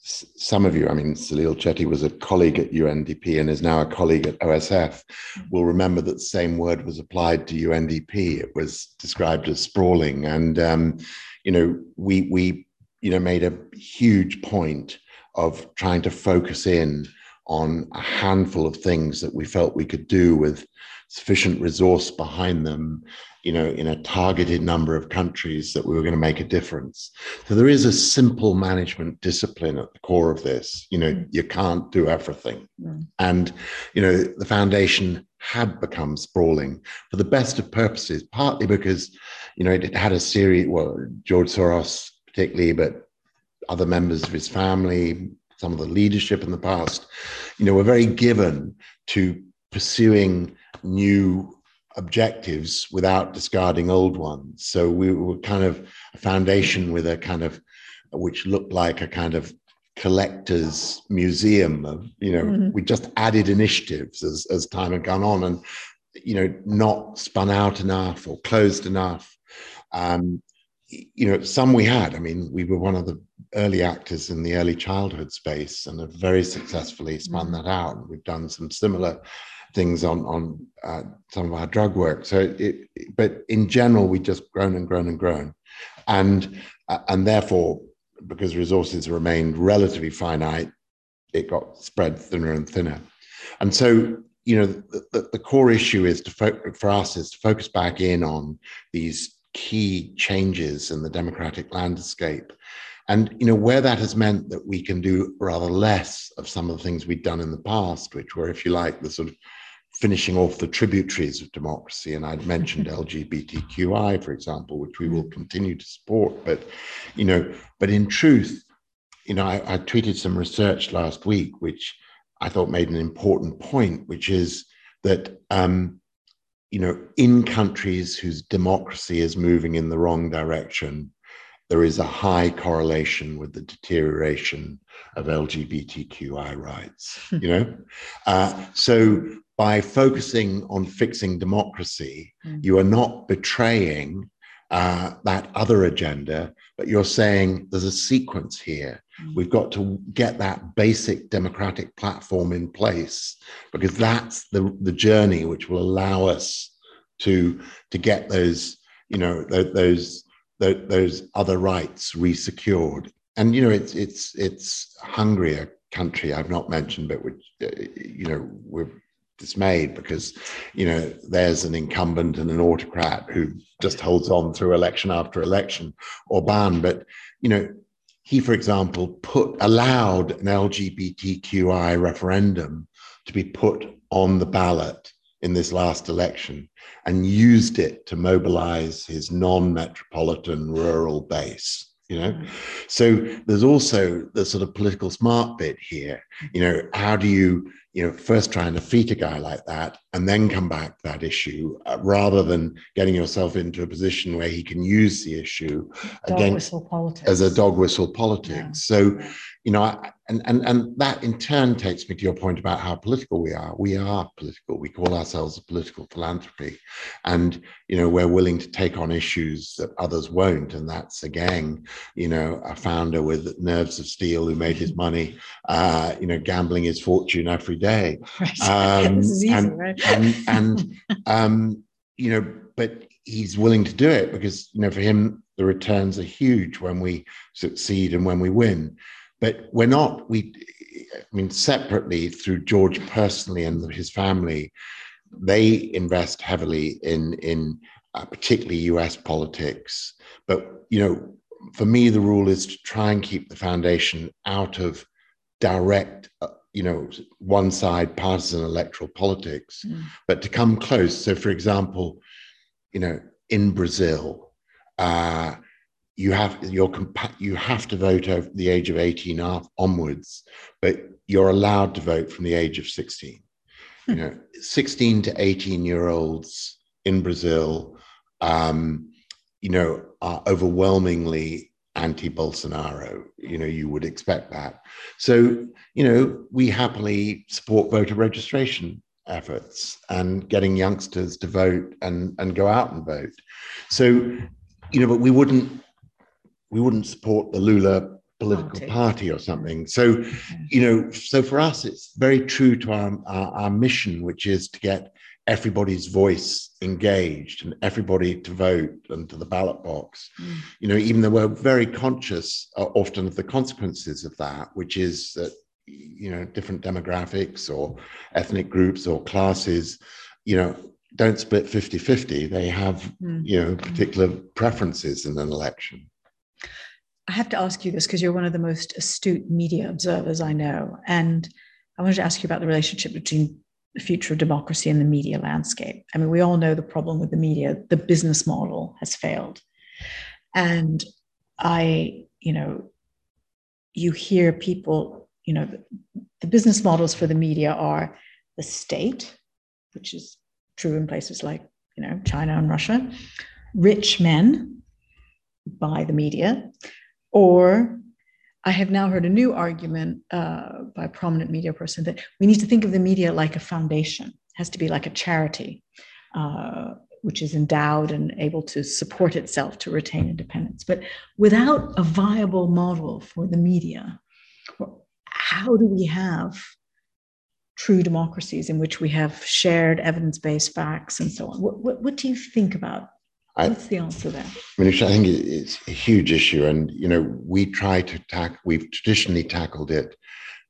some of you, I mean, Salil Shetty was a colleague at UNDP and is now a colleague at OSF, will remember that the same word was applied to UNDP. It was described as sprawling. And, um, you know, we, we, you know, made a huge point of trying to focus in on a handful of things that we felt we could do with sufficient resource behind them, you know, in a targeted number of countries that we were going to make a difference. So there is a simple management discipline at the core of this. You know, you can't do everything. Mm. And, you know, the foundation had become sprawling for the best of purposes, partly because, you know, it had a series, well, George Soros particularly, but other members of his family, some of the leadership in the past, you know, were very given to pursuing new objectives without discarding old ones. So we were kind of a foundation with a kind of, which looked like a kind of collector's museum of, you know, Mhm. we just added initiatives as, as time had gone on and, you know, not spun out enough or closed enough. Um, you know, some we had. I mean, we were one of the early actors in the early childhood space and have very successfully spun Mhm. that out. We've done some similar things on on uh, some of our drug work. So, it, but in general, we just grown and grown and grown, and uh, and therefore, because resources remained relatively finite, it got spread thinner and thinner, and so. You know, the, the, the core issue is to fo- for us is to focus back in on these key changes in the democratic landscape. And you know where that has meant that we can do rather less of some of the things we'd done in the past, which were, if you like, the sort of finishing off the tributaries of democracy. And I'd mentioned *laughs* LGBTQI, for example, which we will continue to support. But you know, but in truth, you know, I, I tweeted some research last week, which I thought made an important point, which is that um, you know, in countries whose democracy is moving in the wrong direction, there is a high correlation with the deterioration of LGBTQI rights. You know, uh, so by focusing on fixing democracy, Mm. you are not betraying uh, that other agenda, but you're saying there's a sequence here. Mm. We've got to get that basic democratic platform in place because that's the, the journey which will allow us to, to get those, you know, those, those, those other rights resecured. And, you know, it's, it's, it's Hungary, a country I've not mentioned, but which, uh, you know, we're dismayed because you know there's an incumbent and an autocrat who just holds on through election after election Orban but you know he for example put allowed an LGBTQI referendum to be put on the ballot in this last election and used it to mobilize his non-metropolitan rural base you know? Mm. so there's also the sort of political smart bit here. You know how do you you know first try and defeat a guy like that and then come back to that issue uh, rather than getting yourself into a position where he can use the issue dog against as a dog whistle politics? Yeah. so you know I, and, and, and that in turn takes me to your point about how political we are. We are political. We call ourselves a political philanthropy. And, you know, we're willing to take on issues that others won't. And that's, again, you know, a founder with nerves of steel who made his money, uh, you know, gambling his fortune every day. *laughs* Right. Um, this is easy, and, right? and, and um, you know, but he's willing to do it because, you know, for him, the returns are huge when we succeed and when we win. But we're not, we, I mean, separately through George personally and his family, they invest heavily in, in uh, particularly US politics. But, you know, for me, the rule is to try and keep the foundation out of direct, uh, you know, one side partisan electoral politics, mm. but to come close. So, for example, you know, in Brazil, uh, you have your you have to vote over the age of 18 onwards but you're allowed to vote from the age of 16 you know 16 to 18 year olds in brazil um, you know are overwhelmingly anti-bolsonaro. You know you would expect that. So you know we happily support voter registration efforts and getting youngsters to vote and and go out and vote. So you know but we wouldn't we wouldn't support the Lula political party, party or something. So, you know, so for us, it's very true to our, our, our mission, which is to get everybody's voice engaged and everybody to vote and to the ballot box. Mm. You know, even though we're very conscious uh, often of the consequences of that, which is that, you know, different demographics or ethnic groups or classes, you know, don't split 50 50. They have, mm. you know, particular preferences in an election. I have to ask you this because you're one of the most astute media observers I know. And I wanted to ask you about the relationship between the future of democracy and the media landscape. I mean, we all know the problem with the media, the business model has failed. And I, you know, you hear people, you know, the business models for the media are the state, which is true in places like, you know, China and Russia, rich men buy the media, or I have now heard a new argument uh, by a prominent media person that we need to think of the media like a foundation, it has to be like a charity, uh, which is endowed and able to support itself to retain independence. But without a viable model for the media, how do we have true democracies in which we have shared evidence based facts and so on? What, what, what do you think about I, What's the answer there? Minouche, I think it's a huge issue, and you know we try to tackle. We've traditionally tackled it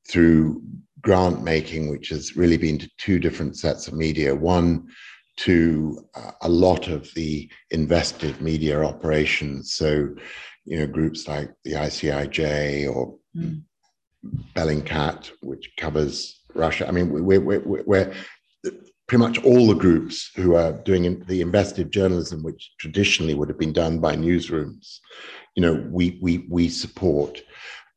through grant making, which has really been to two different sets of media. One to uh, a lot of the invested media operations. So, you know, groups like the ICIJ or mm. Bellingcat, which covers Russia. I mean, we're, we're, we're pretty much all the groups who are doing the investigative journalism, which traditionally would have been done by newsrooms, you know, we we we support.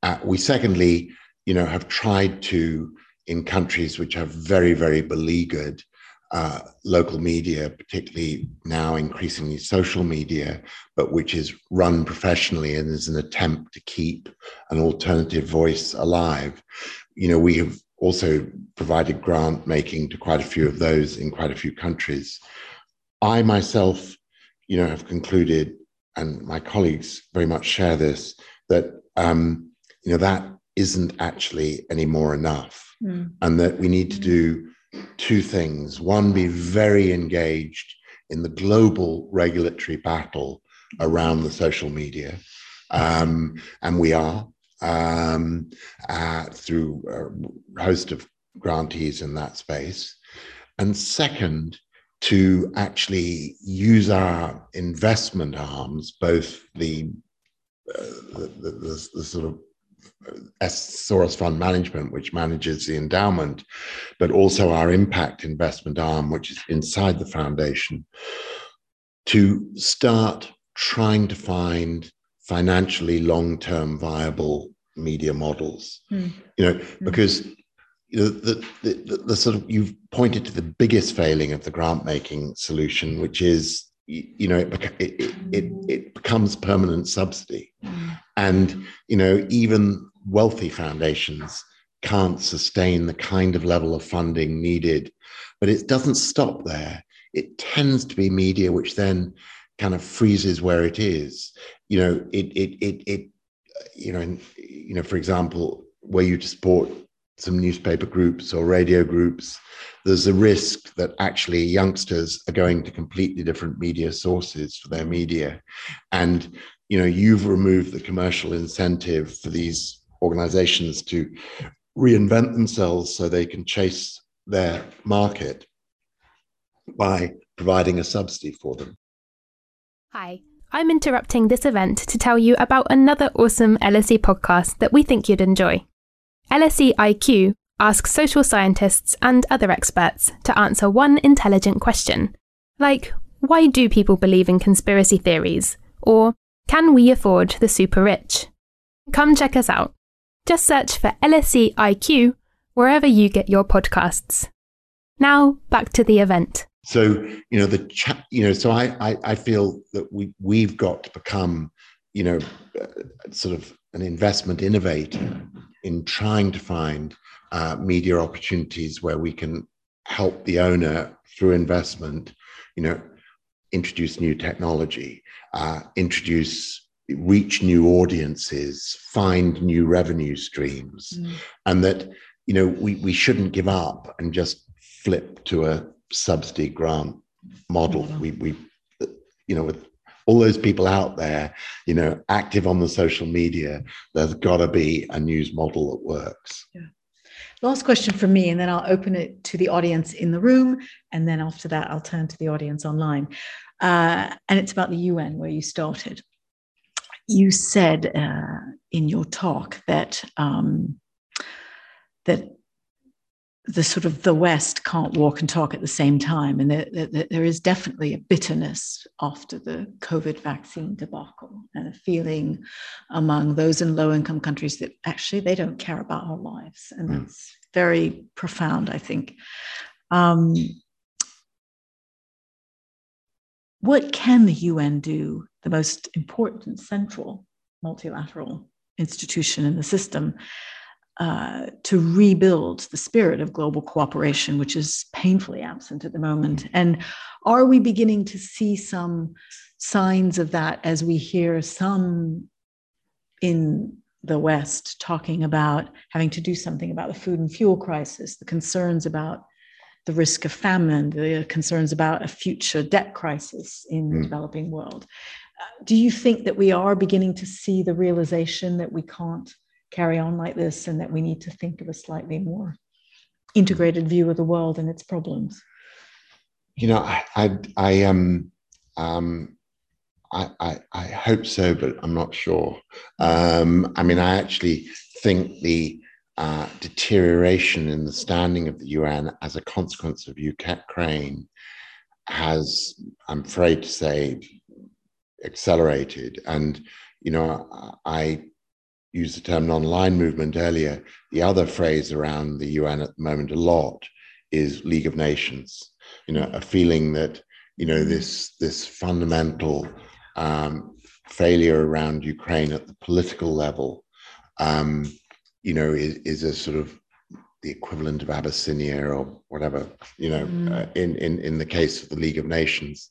Uh, we secondly, you know, have tried to in countries which have very very beleaguered uh, local media, particularly now increasingly social media, but which is run professionally and is an attempt to keep an alternative voice alive. You know, we have also provided grant making to quite a few of those in quite a few countries. I myself, you know, have concluded and my colleagues very much share this, that um, you know that isn't actually anymore enough, mm. and that we need to do two things. One, be very engaged in the global regulatory battle around the social media, um, and we are um, uh, through a host of grantees in that space. And second, to actually use our investment arms, both the, uh, the, the, the, the, sort of uh, Soros Fund Management, which manages the endowment, but also our impact investment arm, which is inside the foundation, to start trying to find financially long-term viable media models. Mm. You know, mm. because you know, the, the, the, the, sort of you've pointed to the biggest failing of the grant making solution, which is you know it, it, it, it becomes permanent subsidy, mm. and you know even wealthy foundations can't sustain the kind of level of funding needed, but it doesn't stop there. It tends to be media which then kind of freezes where it is. You know, it it it it you know, you know, for example, where you support some newspaper groups or radio groups, there's a risk that actually youngsters are going to completely different media sources for their media. And, you know, you've removed the commercial incentive for these organizations to reinvent themselves so they can chase their market by providing a subsidy for them. Hi, I'm interrupting this event to tell you about another awesome LSE podcast that we think you'd enjoy. LSE IQ asks social scientists and other experts to answer one intelligent question, like why do people believe in conspiracy theories? Or can we afford the super rich? Come check us out. Just search for LSE IQ wherever you get your podcasts. Now, back to the event. So, you know, the cha- you know, so I, I I feel that we we've got to become, you know, uh, sort of an investment innovator in trying to find uh, media opportunities where we can help the owner through investment, you know, introduce new technology, uh, introduce, reach new audiences, find new revenue streams, mm. and that you know we we shouldn't give up and just flip to a subsidy grant model. Mm. We we you know with all those people out there, you know, active on the social media, there's got to be a news model that works. Yeah. Last question from me, and then I'll open it to the audience in the room. And then after that, I'll turn to the audience online. Uh, and it's about the UN, where you started. You said uh, in your talk that um, that the sort of the West can't walk and talk at the same time. And there, there, there is definitely a bitterness after the COVID vaccine debacle and a feeling among those in low income countries that actually they don't care about our lives. And mm. that's very profound, I think. Um, what can the UN do, the most important central multilateral institution in the system? Uh, to rebuild the spirit of global cooperation, which is painfully absent at the moment. And are we beginning to see some signs of that as we hear some in the West talking about having to do something about the food and fuel crisis, the concerns about the risk of famine, the concerns about a future debt crisis in the mm. developing world. Uh, do you think that we are beginning to see the realization that we can't carry on like this and that we need to think of a slightly more integrated view of the world and its problems you know i i, I um um I, I, I hope so, but I'm not sure. Um, I mean, I actually think the uh, deterioration in the standing of the UN as a consequence of Ukraine has, I'm afraid to say, accelerated. And, you know, I used the term non-aligned movement earlier. The other phrase around the UN at the moment a lot is League of Nations. You know, a feeling that you know this this fundamental um, failure around Ukraine at the political level, um, you know, is, is a sort of the equivalent of Abyssinia or whatever. You know, mm. uh, in in in the case of the League of Nations,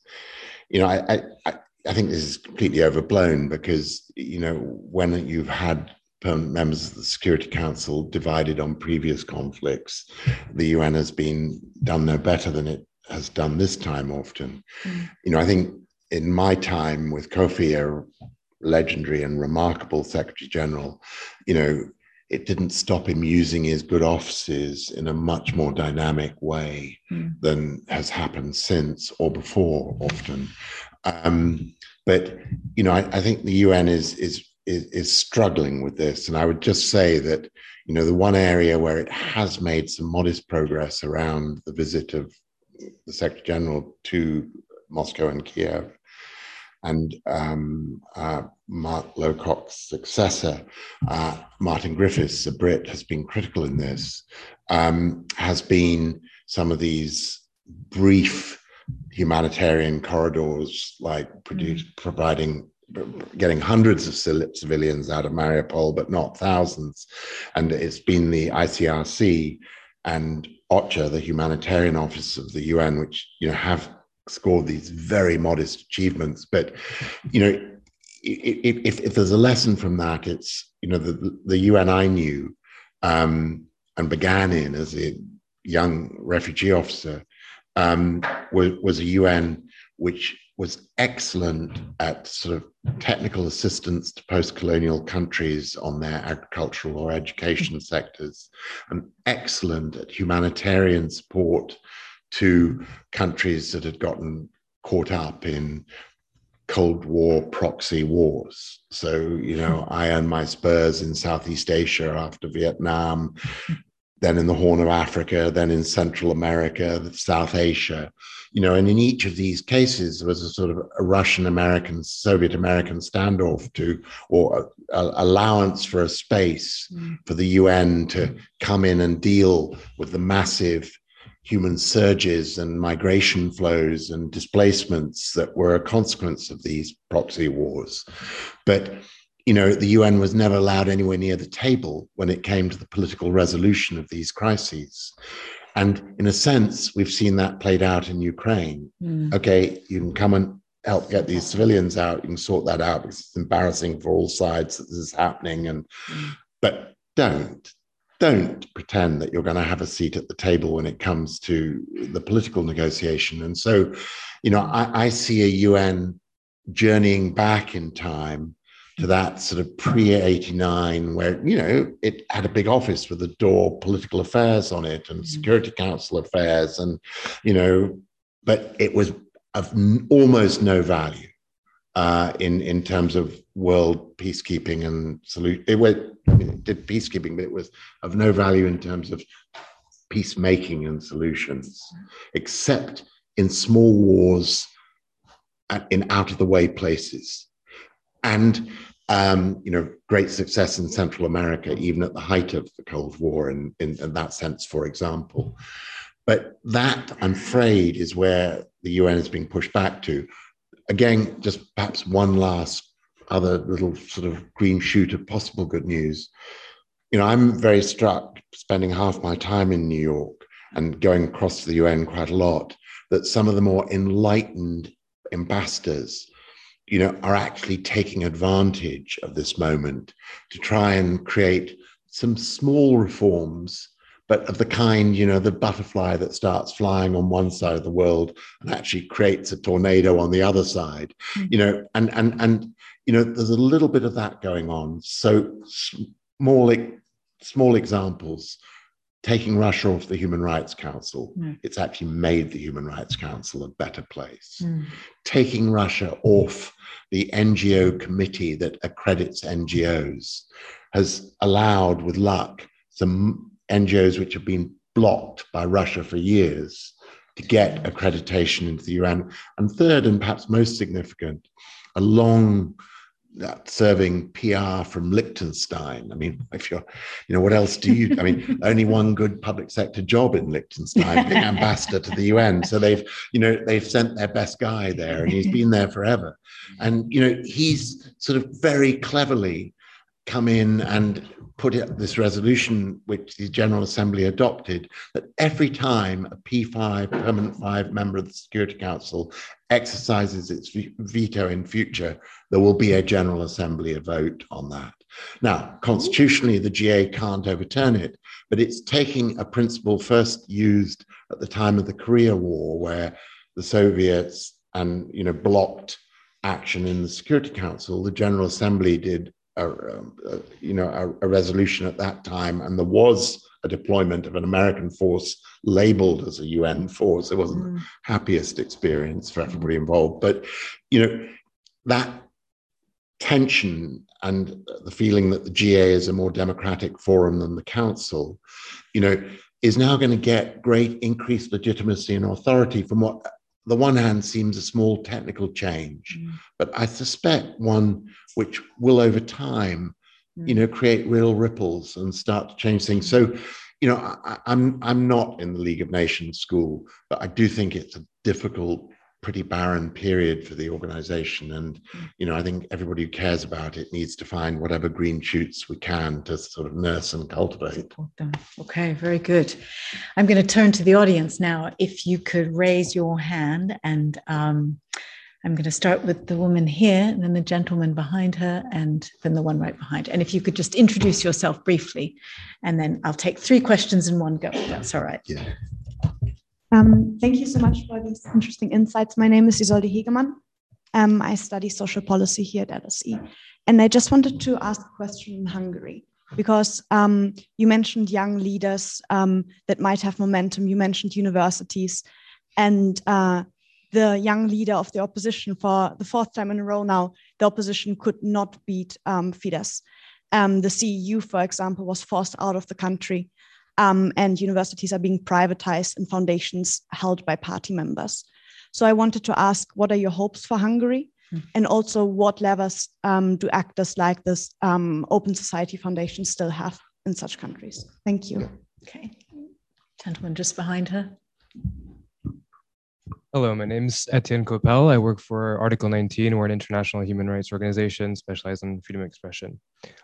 you know, I, I, I think this is completely overblown because you know when you've had permanent members of the Security Council divided on previous conflicts, the UN has been done no better than it has done this time. Often, mm. you know, I think in my time with Kofi, a legendary and remarkable Secretary General, you know, it didn't stop him using his good offices in a much more dynamic way mm. than has happened since or before often. Um, but you know, I, I, think the UN is, is is is struggling with this, and I would just say that you know the one area where it has made some modest progress around the visit of the Secretary General to Moscow and Kiev, and um, uh, Mark Lowcock's successor, uh, Martin Griffiths, a Brit, has been critical in this, um, has been some of these brief humanitarian corridors, like produce, mm. providing getting hundreds of civilians out of Mariupol, but not thousands. And it's been the ICRC and OCHA, the humanitarian office of the UN, which you know have scored these very modest achievements. But you know, if, if, if there's a lesson from that, it's you know the the UN I knew um, and began in as a young refugee officer um, was, was a UN which was excellent at sort of technical assistance to post-colonial countries on their agricultural or education sectors, and excellent at humanitarian support to countries that had gotten caught up in Cold War proxy wars. So, you know, I earned my spurs in Southeast Asia after Vietnam, *laughs* then in the Horn of Africa, then in Central America, South Asia, you know, and in each of these cases, there was a sort of a Russian American, Soviet American standoff to, or a, a allowance for a space mm. for the UN to come in and deal with the massive human surges and migration flows and displacements that were a consequence of these proxy wars. But you know, the UN was never allowed anywhere near the table when it came to the political resolution of these crises. And in a sense, we've seen that played out in Ukraine. Mm. Okay, you can come and help get these civilians out. You can sort that out because it's embarrassing for all sides that this is happening. And mm. but don't don't pretend that you're going to have a seat at the table when it comes to the political negotiation. And so, you know, I, I see a UN journeying back in time to that sort of pre 89, where, you know, it had a big office with the door, political affairs on it and mm-hmm. Security Council affairs. And, you know, but it was of almost no value uh, in in terms of world peacekeeping and salute. It I mean, it did peacekeeping, but it was of no value in terms of peacemaking and solutions, except in small wars in out of the way places, and um, you know, great success in Central America, even at the height of the Cold War, in, in, in that sense, for example. But that, I'm afraid, is where the UN is being pushed back to again, just perhaps one last other little sort of green shoot of possible good news. You know, I'm very struck spending half my time in New York and going across to the UN quite a lot that some of the more enlightened ambassadors, you know, are actually taking advantage of this moment to try and create some small reforms but of the kind, you know, the butterfly that starts flying on one side of the world and actually creates a tornado on the other side, mm-hmm. you know, and and and you know, there's a little bit of that going on. So small small examples. Taking Russia off the Human Rights Council, mm. it's actually made the Human Rights Council a better place. Mm. Taking Russia off the NGO committee that accredits NGOs has allowed, with luck, some NGOs which have been blocked by Russia for years to get accreditation into the UN. And third, and perhaps most significant, a long serving PR from Liechtenstein. I mean, if you're, you know, what else do you? I mean, *laughs* only one good public sector job in Liechtenstein, being *laughs* ambassador to the UN. So they've, you know, they've sent their best guy there, and he's been there forever. And you know, he's sort of very cleverly come in and put it, this resolution, which the General Assembly adopted, that every time a P5, permanent five member of the Security Council exercises its veto in future, there will be a General Assembly vote on that. Now, constitutionally, the GA can't overturn it, but it's taking a principle first used at the time of the Korea War, where the Soviets and you know blocked action in the Security Council. The General Assembly did a, um, a you know a, a, resolution at that time, and there was a deployment of an American force labeled as a UN force. It wasn't mm. the happiest experience for everybody involved, but you know that tension and the feeling that the GA is a more democratic forum than the council, you know, is now going to get great increased legitimacy and authority from what the one hand seems a small technical change, mm. but I suspect one which will over time, mm. you know, create real ripples and start to change things. So, you know, I, I'm I'm not in the League of Nations school, but I do think it's a difficult pretty barren period for the organization. And you know i think everybody who cares about it needs to find whatever green shoots we can to sort of nurse and cultivate. Okay very good. I'm going to turn to the audience now. If you could raise your hand and um, i'm going to start with the woman here and then the gentleman behind her and then the one right behind and if you could just introduce yourself briefly and then i'll take three questions in one go that's all right yeah um, thank you so much for these interesting insights. My name is Isolde Hegemann. Um, I study social policy here at LSE. And I just wanted to ask a question in Hungary because um, you mentioned young leaders um, that might have momentum. You mentioned universities. And uh, the young leader of the opposition for the fourth time in a row now, the opposition could not beat um, Fidesz. Um, the CEU, for example, was forced out of the country um, and universities are being privatized and foundations held by party members. So I wanted to ask, what are your hopes for Hungary? Mm. And also, what levers um, do actors like this um, Open Society Foundation still have in such countries? Thank you. Okay. Gentleman just behind her. Hello, my name is Etienne Coppel. I work for Article 19. We're an international human rights organization specialized in freedom of expression.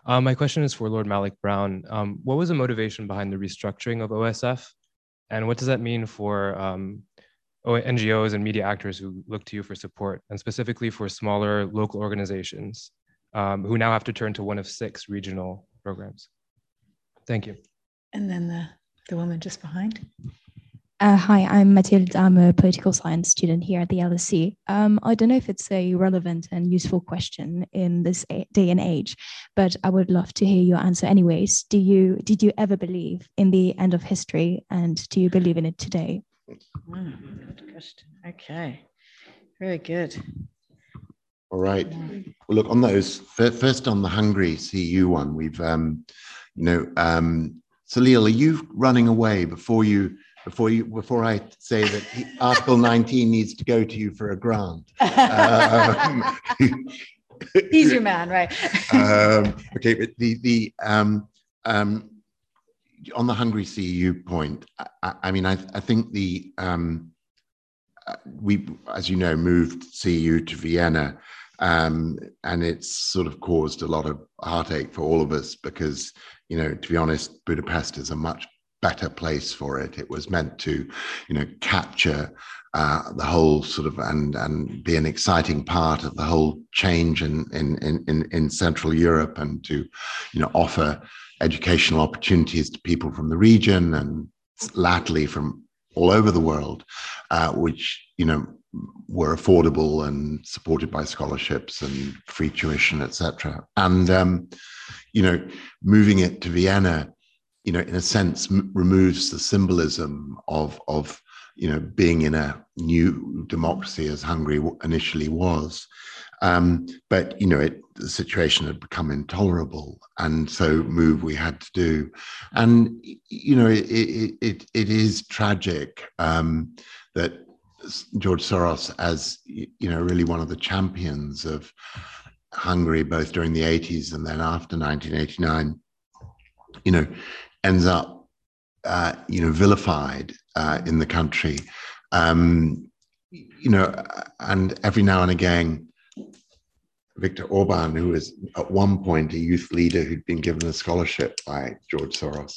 Um, my question is for Lord Malloch Brown. Um, what was the motivation behind the restructuring of OSF? And what does that mean for um, NGOs and media actors who look to you for support, and specifically for smaller local organizations um, who now have to turn to one of six regional programs? Thank you. And then the, the woman just behind. Uh, hi, I'm Mathilde. I'm a political science student here at the LSE. Um, I don't know if it's a relevant and useful question in this day and age, but I would love to hear your answer anyways. Do you did you ever believe in the end of history, and do you believe in it today? Mm, good question. Okay, very good. All right. Well, look on those. First, on the Hungary CEU one, we've, um, you know, um, Salil, are you running away before you? Before you before I say that Article 19 needs to go to you for a grant. *laughs* Um, He's your man, right? um, okay, but the the um, um, on the Hungary CEU point, I, I mean, I, I think the um, uh, we, as you know, moved CEU to Vienna, um, and it's sort of caused a lot of heartache for all of us because, you know, to be honest, Budapest is a much better place for it. It was meant to, you know, capture uh, the whole sort of and and be an exciting part of the whole change in in in in Central Europe and to, you know, offer educational opportunities to people from the region and latterly from all over the world, uh, which you know were affordable and supported by scholarships and free tuition, etc. And um, you know, moving it to Vienna you know, in a sense, m- removes the symbolism of of you know being in a new democracy as Hungary initially was. Um, but you know, it, the situation had become intolerable, and so move we had to do. And you know, it it it, it is tragic um, that George Soros, as you know, really one of the champions of Hungary, both during the 80s and then after 1989, you know, ends up, uh, you know, vilified uh, in the country. Um, you know, and every now and again, Viktor Orban, who was at one point a youth leader who'd been given a scholarship by George Soros,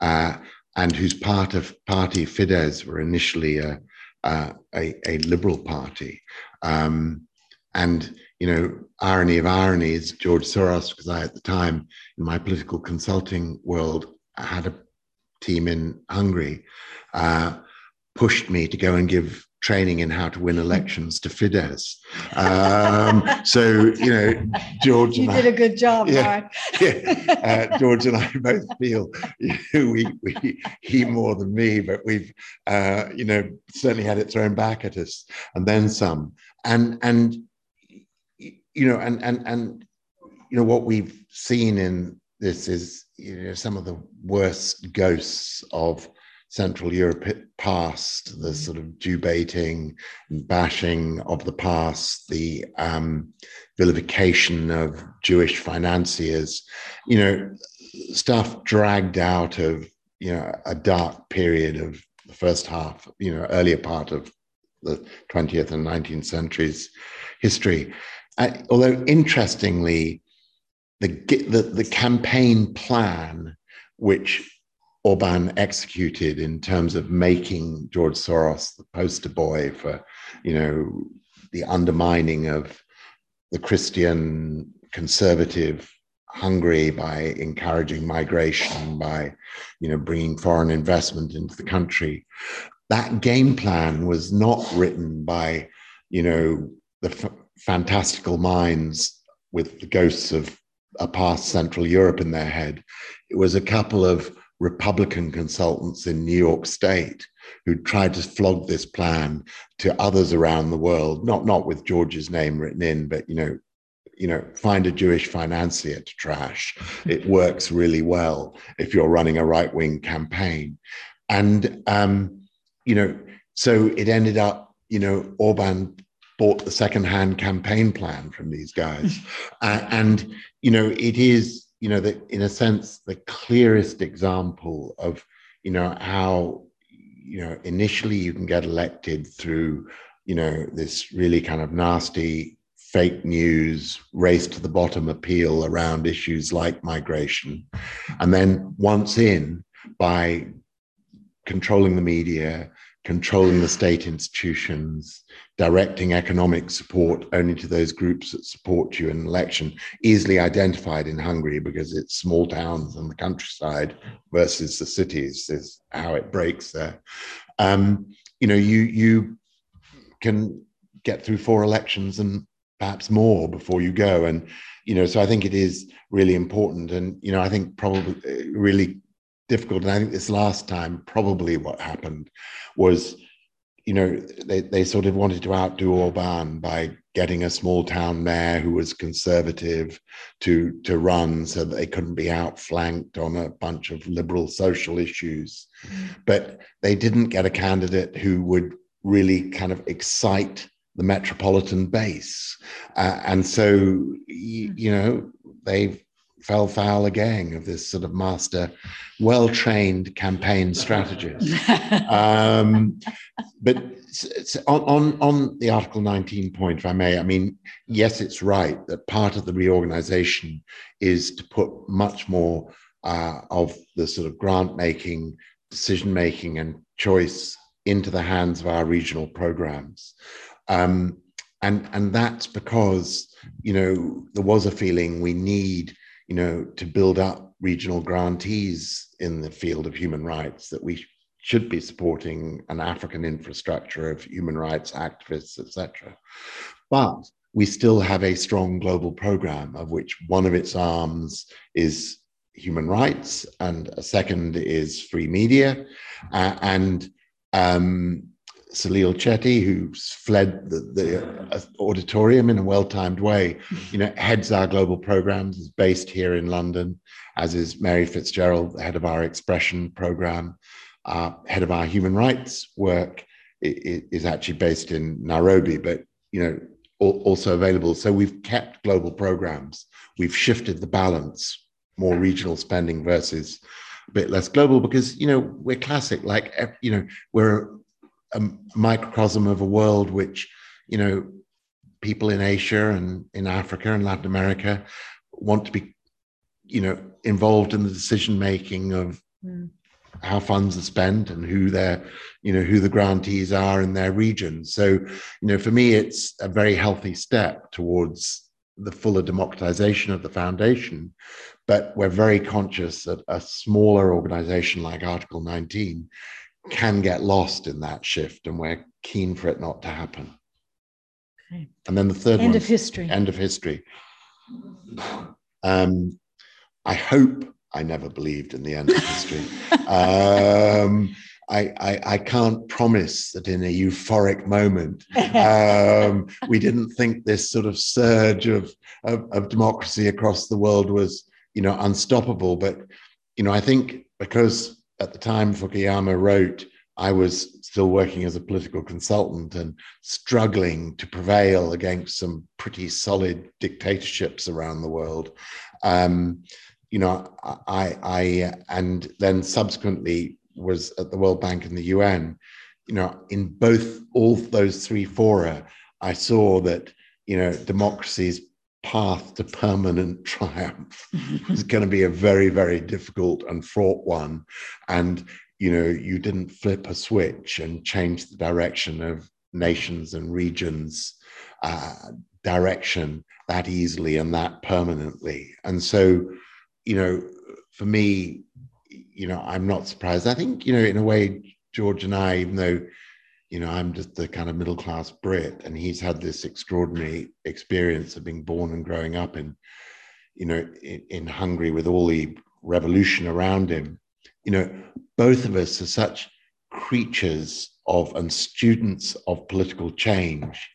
uh, and whose part of party Fidesz were initially a, uh, a, a, liberal party. Um, and, you know, irony of ironies, George Soros, because I, at the time, in my political consulting world, had a team in Hungary, uh, pushed me to go and give training in how to win elections to Fidesz. Um, so, you know, George you did I, a good job, yeah, Mark. *laughs* yeah, uh, George and I both feel you know, we, we, he more than me, but we've, uh, you know, certainly had it thrown back at us and then some. And, and, you know, and, and, and, you know, what we've seen in this is, you know, some of the worst ghosts of Central Europe past, the mm. sort of Jew baiting and bashing of the past, the um, vilification of Jewish financiers, you know, stuff dragged out of, you know, a dark period of the first half, you know, earlier part of the 20th and 19th centuries history. Uh, although interestingly, the, the, the campaign plan, which Orban executed in terms of making George Soros the poster boy for, you know, the undermining of the Christian conservative Hungary by encouraging migration, by, you know, bringing foreign investment into the country. That game plan was not written by, you know, the f- fantastical minds with the ghosts of a past Central Europe in their head. It was a couple of Republican consultants in New York State who tried to flog this plan to others around the world, not, not with George's name written in, but, you know, you know, find a Jewish financier to trash. It *laughs* works really well if you're running a right wing campaign. And, um, you know, so it ended up, you know, Orban bought the second-hand campaign plan from these guys. *laughs* uh, and, you know, it is you know, the, in a sense, the clearest example of, you know, how, you know, initially you can get elected through, you know, this really kind of nasty fake news, race to the bottom appeal around issues like migration. And then once in, by controlling the media, controlling the state institutions, directing economic support only to those groups that support you in an election, easily identified in Hungary because it's small towns and the countryside versus the cities is how it breaks there. Um, you know, you you can get through four elections and perhaps more before you go, and you know, so I think it is really important, and you know, I think probably uh, really difficult. And I think this last time, probably what happened was, you know, they, they sort of wanted to outdo Orban by getting a small town mayor who was conservative to to run so that they couldn't be outflanked on a bunch of liberal social issues. Mm. But they didn't get a candidate who would really kind of excite the metropolitan base. Uh, and so, you, you know, they've fell foul again of this sort of master, well trained campaign strategist. *laughs* um, but on, on, on the Article 19 point, if I may, I mean, yes, it's right that part of the reorganization is to put much more uh, of the sort of grant making, decision making, and choice into the hands of our regional programs. Um, and, and that's because, you know, there was a feeling we need you know, to build up regional grantees in the field of human rights, that we should be supporting an African infrastructure of human rights activists, etc. But we still have a strong global program of which one of its arms is human rights and a second is free media. Uh, and um, Salil Shetty, who's fled the, the uh, auditorium in a well-timed way, you know, heads our global programs, is based here in London, as is Mary Fitzgerald, head of our expression program, uh, head of our human rights work is actually based in Nairobi, but you know, also available. So we've kept global programs. We've shifted the balance, more regional spending versus a bit less global, because you know we're classic. Like you know, we're a microcosm of a world which, you know, people in Asia and in Africa and Latin America want to be, you know, involved in the decision making of mm. how funds are spent and who their, you know, who the grantees are in their region. So, you know, for me, it's a very healthy step towards the fuller democratization of the foundation. But we're very conscious that a smaller organization like Article 19 can get lost in that shift, and we're keen for it not to happen. Okay. And then the third end one, of history. End of history. Um, I hope I never believed in the end of history. *laughs* um, I, I, I, can't promise that in a euphoric moment, um, we didn't think this sort of surge of, of, of, democracy across the world was, you know, unstoppable. But, you know, I think because at the time Fukuyama wrote, I was still working as a political consultant and struggling to prevail against some pretty solid dictatorships around the world. Um, you know, I, I, and then subsequently was at the World Bank and the UN. You know, in both all those three fora, I saw that you know democracy's path to permanent *laughs* triumph is going to be a very, very difficult and fraught one. And you know, you didn't flip a switch and change the direction of nations and regions uh, direction that easily and that permanently. And so, you know, for me, you know, I'm not surprised. I think, you know, in a way, George and I, even though, you know, I'm just the kind of middle class Brit, and he's had this extraordinary experience of being born and growing up in, you know, in, in Hungary with all the revolution around him you know, both of us are such creatures of and students of political change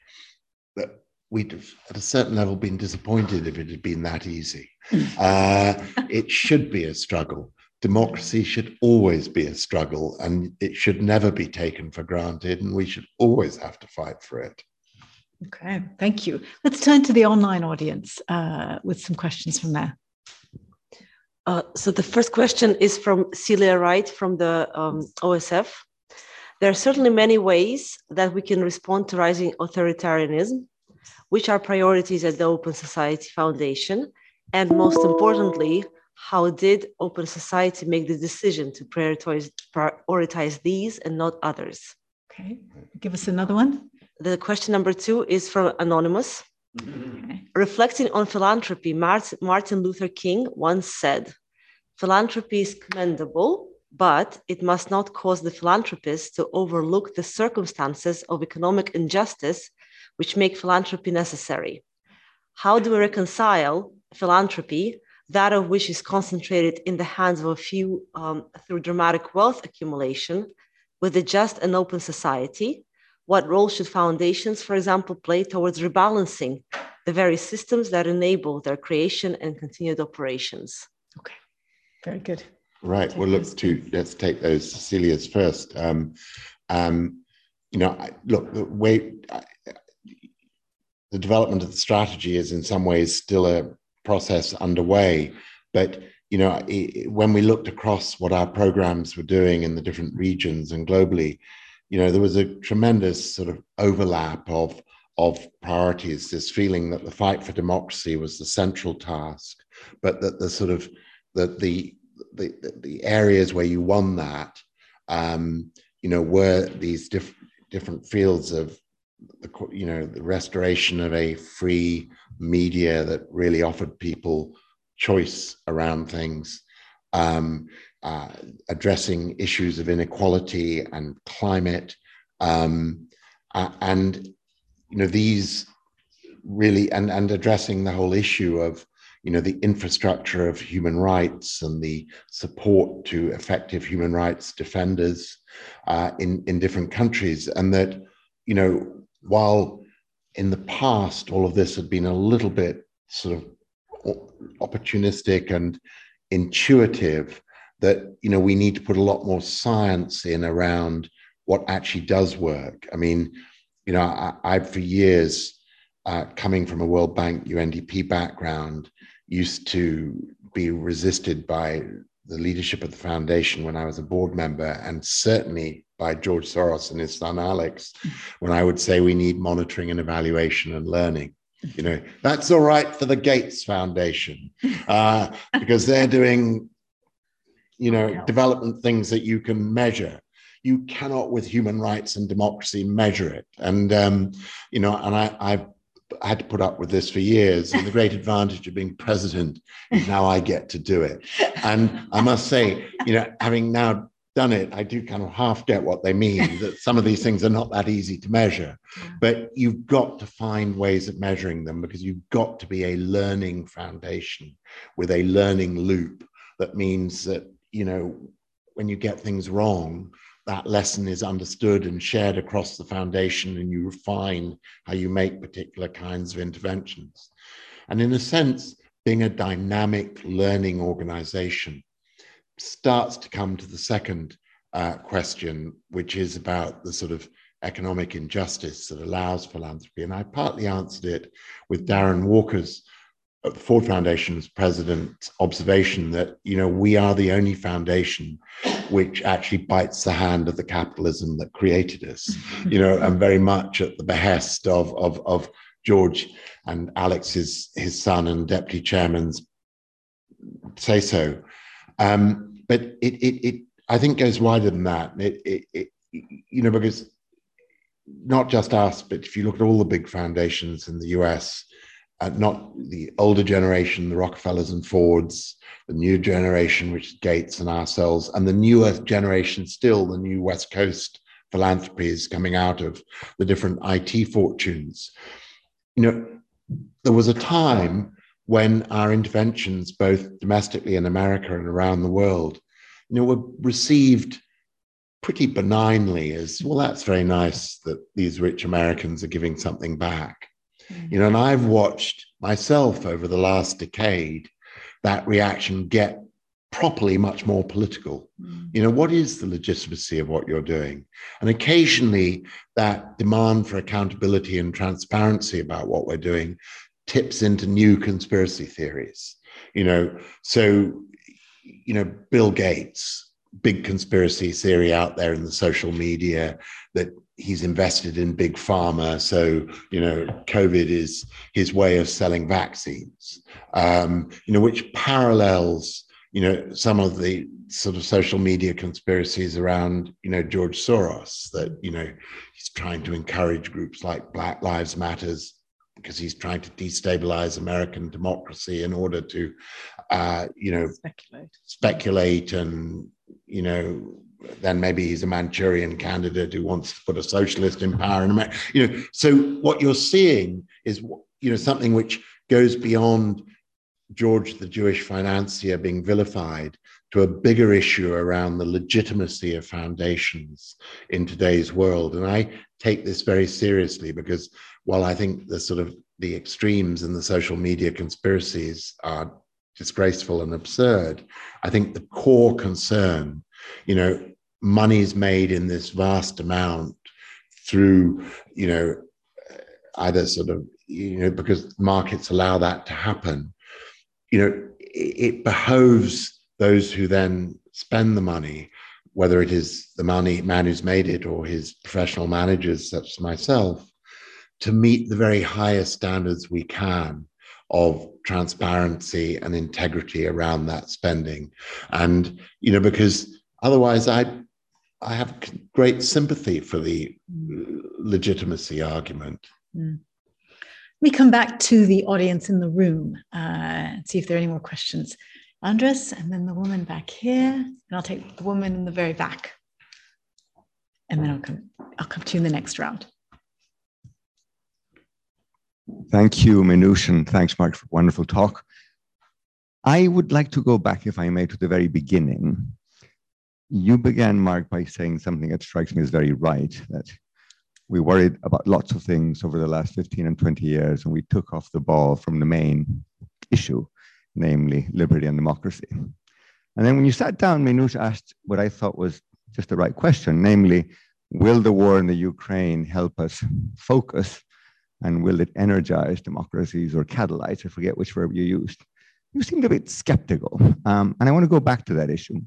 that we'd have, at a certain level been disappointed if it had been that easy. Uh, it should be a struggle. Democracy should always be a struggle and it should never be taken for granted, and we should always have to fight for it. Okay, thank you. Let's turn to the online audience uh, with some questions from there. Uh, so the first question is from Celia Wright from the um, OSF. There are certainly many ways that we can respond to rising authoritarianism, which are priorities at the Open Society Foundation, and most importantly, how did Open Society make the decision to prioritize, prioritize these and not others? Okay, give us another one. The question number two is from Anonymous. Okay. Reflecting on philanthropy, Martin Luther King once said, Philanthropy is commendable, but it must not cause the philanthropist to overlook the circumstances of economic injustice which make philanthropy necessary. How do we reconcile philanthropy, that of which is concentrated in the hands of a few um, through dramatic wealth accumulation, with a just and open society? What role should foundations, for example, play towards rebalancing the very systems that enable their creation and continued operations? Okay. Very good. Right. Well, look to let's take those Cecilia's first. Um, um, you know, look, the way the development of the strategy is in some ways still a process underway, but you know, when we looked across what our programs were doing in the different regions and globally, you know, there was a tremendous sort of overlap of of priorities. This feeling that the fight for democracy was the central task, but that the sort of that the, the the areas where you won that, um, you know, were these diff- different fields of the you know the restoration of a free media that really offered people choice around things, um, uh, addressing issues of inequality and climate, um, uh, and you know these really and and addressing the whole issue of you know the infrastructure of human rights and the support to effective human rights defenders uh, in in different countries, and that you know while in the past all of this had been a little bit sort of opportunistic and intuitive, that you know we need to put a lot more science in around what actually does work. I mean, you know, I, I've for years. Uh, coming from a World Bank UNDP background, used to be resisted by the leadership of the foundation when I was a board member, and certainly by George Soros and his son Alex when I would say we need monitoring and evaluation and learning. You know, that's all right for the Gates Foundation uh, *laughs* because they're doing, you know, development things that you can measure. You cannot, with human rights and democracy, measure it. And, um, you know, and I, I've I had to put up with this for years. And the great advantage of being president is now I get to do it. And I must say, you know, having now done it, I do kind of half get what they mean *laughs* that some of these things are not that easy to measure. But you've got to find ways of measuring them because you've got to be a learning foundation with a learning loop that means that, you know, when you get things wrong, that lesson is understood and shared across the foundation and you refine how you make particular kinds of interventions. And in a sense, being a dynamic learning organization starts to come to the second uh, question, which is about the sort of economic injustice that allows philanthropy. And I partly answered it with Darren Walker's uh, Ford Foundation's president observation that you know we are the only foundation which actually bites the hand of the capitalism that created us, you know, and very much at the behest of of, of George and Alex's his son and deputy chairman's say so. Um, but it, it it I think goes wider than that. It, it, it you know because not just us, but if you look at all the big foundations in the US uh, not the older generation, the Rockefellers and Fords, the new generation, which is Gates and ourselves, and the newer generation still, the new West Coast philanthropies coming out of the different IT fortunes. You know, there was a time when our interventions, both domestically in America and around the world, you know, were received pretty benignly as well. That's very nice that these rich Americans are giving something back. You know, and I've watched myself over the last decade that reaction get properly much more political. Mm. You know, what is the legitimacy of what you're doing? And occasionally that demand for accountability and transparency about what we're doing tips into new conspiracy theories. You know, so, you know, Bill Gates, big conspiracy theory out there in the social media that he's invested in big pharma. So, you know, COVID is his way of selling vaccines, um, you know, which parallels, you know, some of the sort of social media conspiracies around, you know, George Soros that, you know, he's trying to encourage groups like Black Lives Matters because he's trying to destabilize American democracy in order to, uh, you know, speculate, speculate and, you know, then maybe he's a Manchurian candidate who wants to put a socialist in power in America. You know, so what you're seeing is you know something which goes beyond George the Jewish financier being vilified to a bigger issue around the legitimacy of foundations in today's world. And I take this very seriously because while I think the sort of the extremes in the social media conspiracies are disgraceful and absurd, I think the core concern you know, money's made in this vast amount through, you know, either sort of, you know, because markets allow that to happen. You know, it behoves those who then spend the money, whether it is the money man who's made it or his professional managers, such as myself, to meet the very highest standards we can of transparency and integrity around that spending. And, you know, because Otherwise, I I have great sympathy for the legitimacy argument. Mm. Let me come back to the audience in the room uh, and see if there are any more questions. Andres, and then the woman back here, and I'll take the woman in the very back, and then I'll come. I'll come to you in the next round. Thank you, Minouche, and thanks, Mark, for wonderful talk. I would like to go back, if I may, to the very beginning you began, Mark, by saying something that strikes me as very right that we worried about lots of things over the last 15 and 20 years, and we took off the ball from the main issue, namely liberty and democracy. And then when you sat down, Minouche asked what I thought was just the right question, namely, will the war in the Ukraine help us focus and will it energize democracies or catalyze? I forget which verb you used. You seemed a bit skeptical. Um, and I want to go back to that issue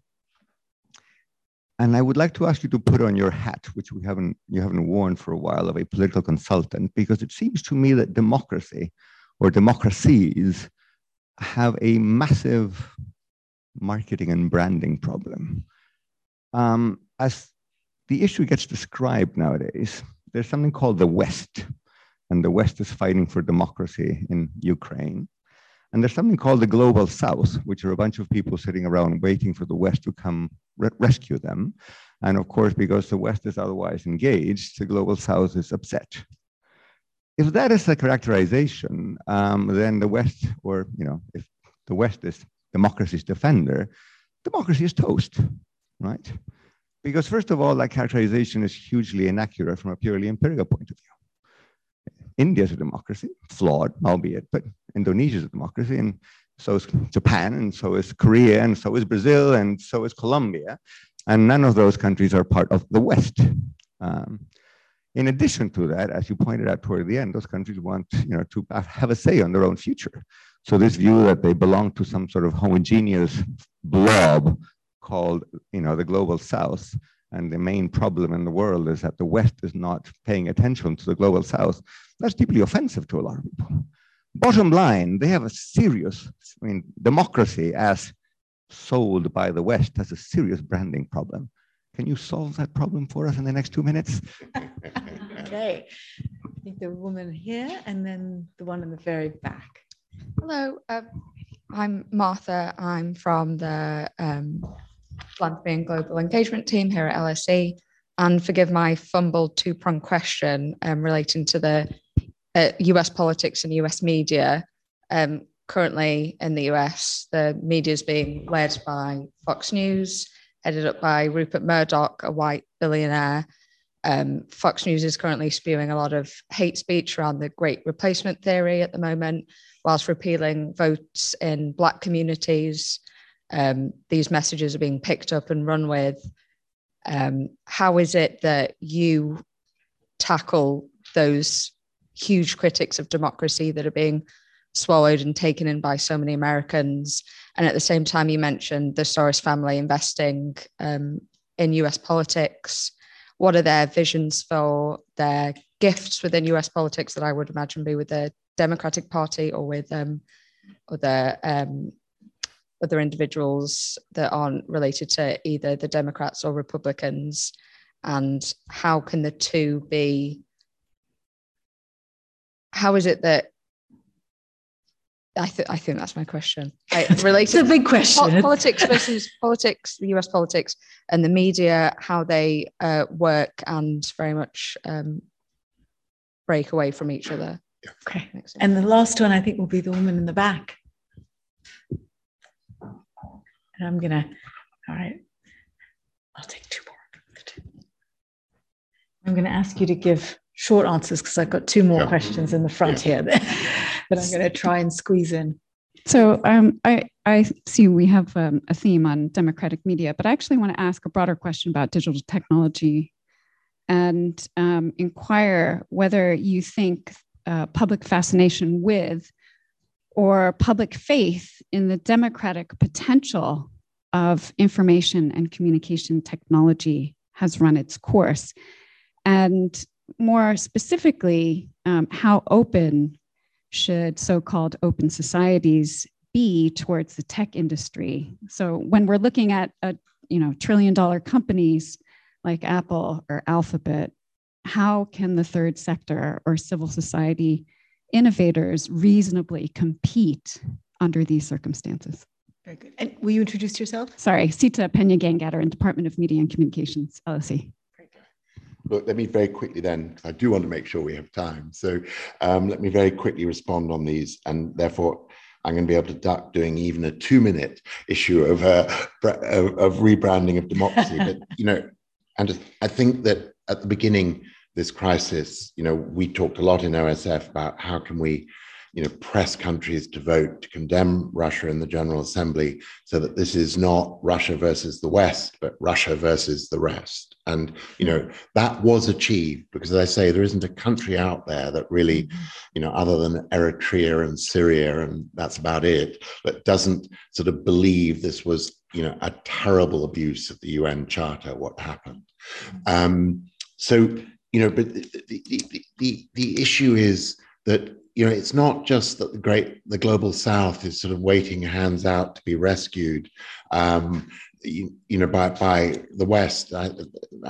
and I would like to ask you to put on your hat, which we haven't you haven't worn for a while, of a political consultant, because it seems to me that democracy or democracies have a massive marketing and branding problem. Um, as the issue gets described nowadays, there's something called the West, and the West is fighting for democracy in Ukraine. And there's something called the Global South, which are a bunch of people sitting around waiting for the West to come re rescue them. And of course, because the West is otherwise engaged, the Global South is upset. If that is the characterization, um, then the West, or you know, if the West is democracy's defender, democracy is toast, right? Because first of all, that characterization is hugely inaccurate from a purely empirical point of view. India is a democracy, flawed, albeit, but Indonesia is a democracy, and so is Japan, and so is Korea, and so is Brazil, and so is Colombia. And none of those countries are part of the West. Um, in addition to that, as you pointed out toward the end, those countries want you know, to have a say on their own future. So this view that they belong to some sort of homogeneous blob called you know, the global south and the main problem in the world is that the West is not paying attention to the global South. That's deeply offensive to a lot of people. Bottom line, they have a serious, I mean, democracy as sold by the West has a serious branding problem. Can you solve that problem for us in the next two minutes? *laughs* okay. I think the woman here and then the one in the very back. Hello, uh, I'm Martha. I'm from the um, philanthropy and global engagement team here at LSE. And forgive my fumbled two prong question um, relating to the uh, US politics and US media. Um, currently in the US, the media is being led by Fox News, headed up by Rupert Murdoch, a white billionaire. Um, Fox News is currently spewing a lot of hate speech around the great replacement theory at the moment, whilst repealing votes in Black communities um, these messages are being picked up and run with. Um, how is it that you tackle those huge critics of democracy that are being swallowed and taken in by so many Americans? And at the same time, you mentioned the Soros family investing um, in US politics. What are their visions for their gifts within US politics that I would imagine be with the Democratic Party or with um, other um, other individuals that aren't related to either the Democrats or Republicans? And how can the two be? How is it that? I, th- I think that's my question. *laughs* I, related it's a big question. Po- politics versus politics, the US politics and the media, how they uh, work and very much um, break away from each other. Okay. And the last one, I think, will be the woman in the back. And I'm gonna, all right, I'll take two more. I'm gonna ask you to give short answers because I've got two more yeah. questions in the front yeah. here that, *laughs* that I'm gonna try and squeeze in. So um, I, I see we have um, a theme on democratic media, but I actually want to ask a broader question about digital technology and um, inquire whether you think uh, public fascination with or public faith in the democratic potential of information and communication technology has run its course. And more specifically, um, how open should so called open societies be towards the tech industry? So when we're looking at a, you know, trillion dollar companies like Apple or Alphabet, how can the third sector or civil society innovators reasonably compete under these circumstances? Very good. And will you introduce yourself? Sorry, Seeta Peña Gangadharan in Department of Media and Communications, LSE. Look, let me very quickly then, because I do want to make sure we have time. So um, let me very quickly respond on these, and therefore I'm going to be able to duck doing even a two-minute issue of, uh, of, of rebranding of democracy. but *laughs* you know, and I think that at the beginning, this crisis, you know, we talked a lot in OSF about how can we you know, press countries to vote to condemn Russia in the General Assembly so that this is not Russia versus the West, but Russia versus the rest. And, you know, that was achieved because, as I say, there isn't a country out there that really, you know, other than Eritrea and Syria, and that's about it, that doesn't sort of believe this was you know, a terrible abuse of the UN Charter, what happened. Um, so, you know, but the, the, the, the issue is that, you know, it's not just that the great, the global south is sort of waiting hands out to be rescued. Um, you, you, know, by, by the West,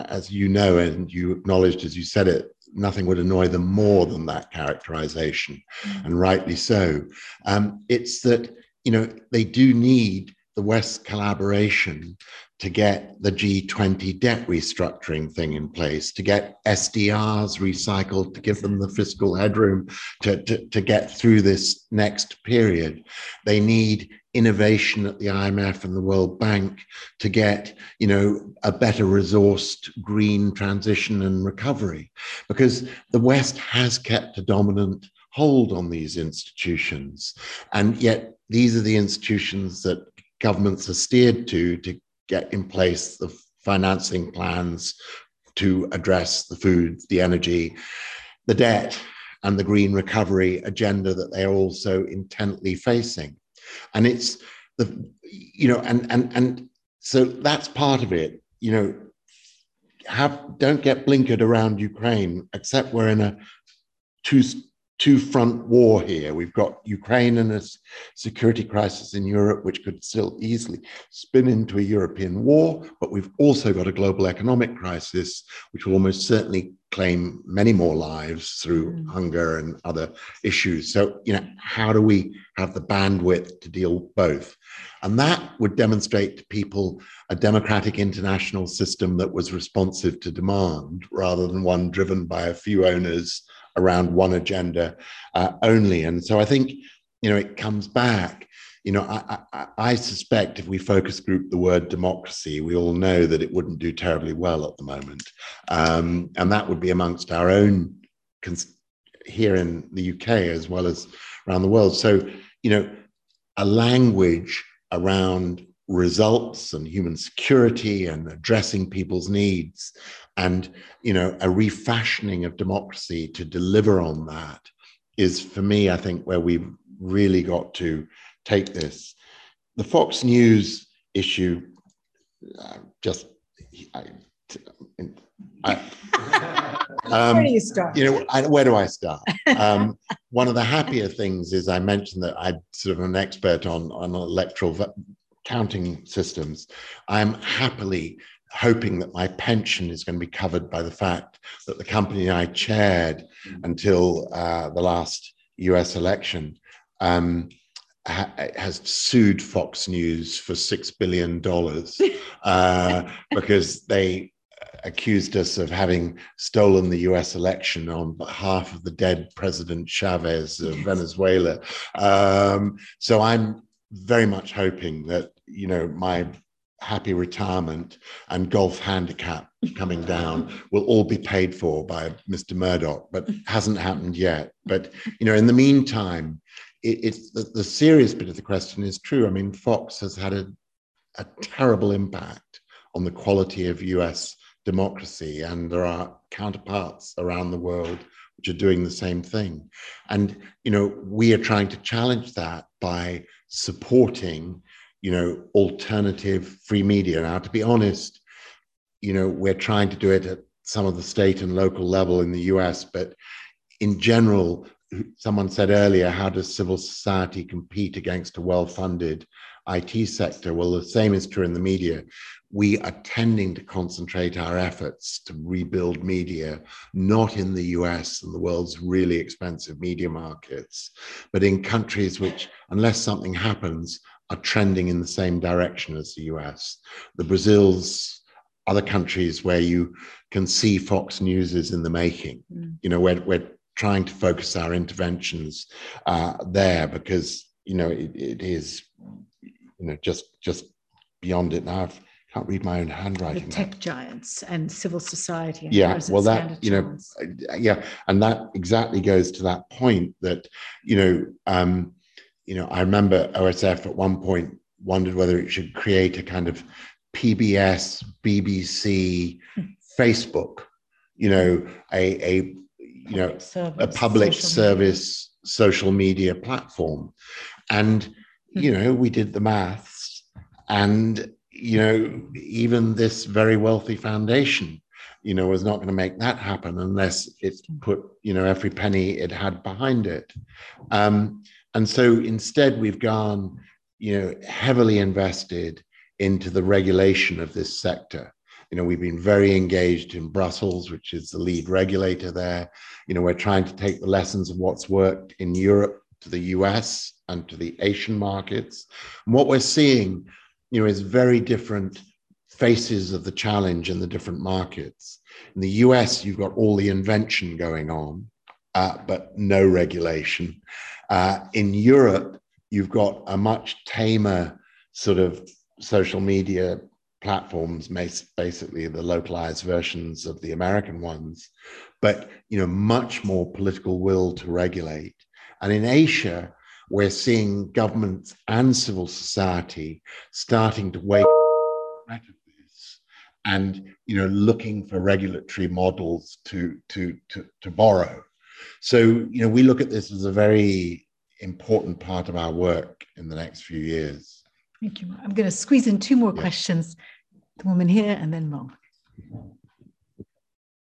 as you know, and you acknowledged as you said it, nothing would annoy them more than that characterization, mm. and rightly so. Um, it's that, you know, they do need the West collaboration to get the G20 debt restructuring thing in place, to get SDRs recycled, to give them the fiscal headroom to, to, to get through this next period. They need innovation at the IMF and the World Bank to get, you know, a better resourced green transition and recovery, because the West has kept a dominant hold on these institutions, and yet these are the institutions that governments are steered to to get in place the financing plans to address the food, the energy, the debt, and the green recovery agenda that they are also intently facing. And it's the, you know, and and and so that's part of it. You know, have don't get blinkered around Ukraine, except we're in a two two front war here. We've got Ukraine and a security crisis in Europe, which could still easily spin into a European war. But we've also got a global economic crisis, which will almost certainly claim many more lives through mm. hunger and other issues. So, you know, how do we have the bandwidth to deal both? And that would demonstrate to people a democratic international system that was responsive to demand rather than one driven by a few owners around one agenda uh, only. And so I think, you know, it comes back. You know, I, I, I, suspect if we focus group the word democracy, we all know that it wouldn't do terribly well at the moment. Um, and that would be amongst our own cons- here in the UK as well as around the world. So, you know, a language around results and human security and addressing people's needs and you know a refashioning of democracy to deliver on that is for me i think where we've really got to take this the fox news issue uh, just I, I, um, *laughs* where do you start? You know, I, where do I start? Um, one of the happier things is I mentioned that I'm sort of an expert on on electoral counting systems. I'm happily hoping that my pension is going to be covered by the fact that the company I chaired mm. until uh, the last US election um, ha- has sued Fox News for $6 billion *laughs* uh, because they accused us of having stolen the US election on behalf of the dead President Chavez of yes. Venezuela. Um, so I'm very much hoping that, you know, my happy retirement and golf handicap coming down will all be paid for by Mr. Murdoch, but hasn't happened yet. But you know, in the meantime, it, it's the, the, serious bit of the question is true. I mean, Fox has had a, a terrible impact on the quality of U.S. democracy, and there are counterparts around the world which are doing the same thing. And you know, we are trying to challenge that by supporting you know, alternative free media. Now, to be honest, you know, we're trying to do it at some of the state and local level in the US, but in general, someone said earlier, how does civil society compete against a well funded IT sector? Well, the same is true in the media. We are tending to concentrate our efforts to rebuild media, not in the US and the world's really expensive media markets, but in countries which, unless something happens, are trending in the same direction as the US. The Brazils, other countries where you can see Fox News is in the making. Mm. You know, we're, we're trying to focus our interventions uh, there because, you know, it, it is, you know, just just beyond it now. I can't read my own handwriting. The tech giants and civil society. And yeah, well, that you know, yeah, and that exactly goes to that point that you know, um, you know, I remember OSF at one point wondered whether it should create a kind of PBS, BBC, Facebook, you know, a, a you know, service, a public social service media. social media platform. And, you hmm. know, we did the maths and you know, even this very wealthy foundation, you know, was not going to make that happen unless it put, you know, every penny it had behind it. Um, and so instead, we've gone, you know, heavily invested into the regulation of this sector. You know, we've been very engaged in Brussels, which is the lead regulator there. You know, we're trying to take the lessons of what's worked in Europe to the US and to the Asian markets. And what we're seeing you know, is very different faces of the challenge in the different markets. In the US, you've got all the invention going on, uh, but no regulation. Uh, in Europe, you've got a much tamer sort of social media platforms, basically the localized versions of the American ones, but you know, much more political will to regulate. And in Asia, we're seeing governments and civil society starting to wake up and you know looking for regulatory models to to to, to borrow so you know we look at this as a very important part of our work in the next few years. Thank you. I'm going to squeeze in two more questions the woman here and then mark.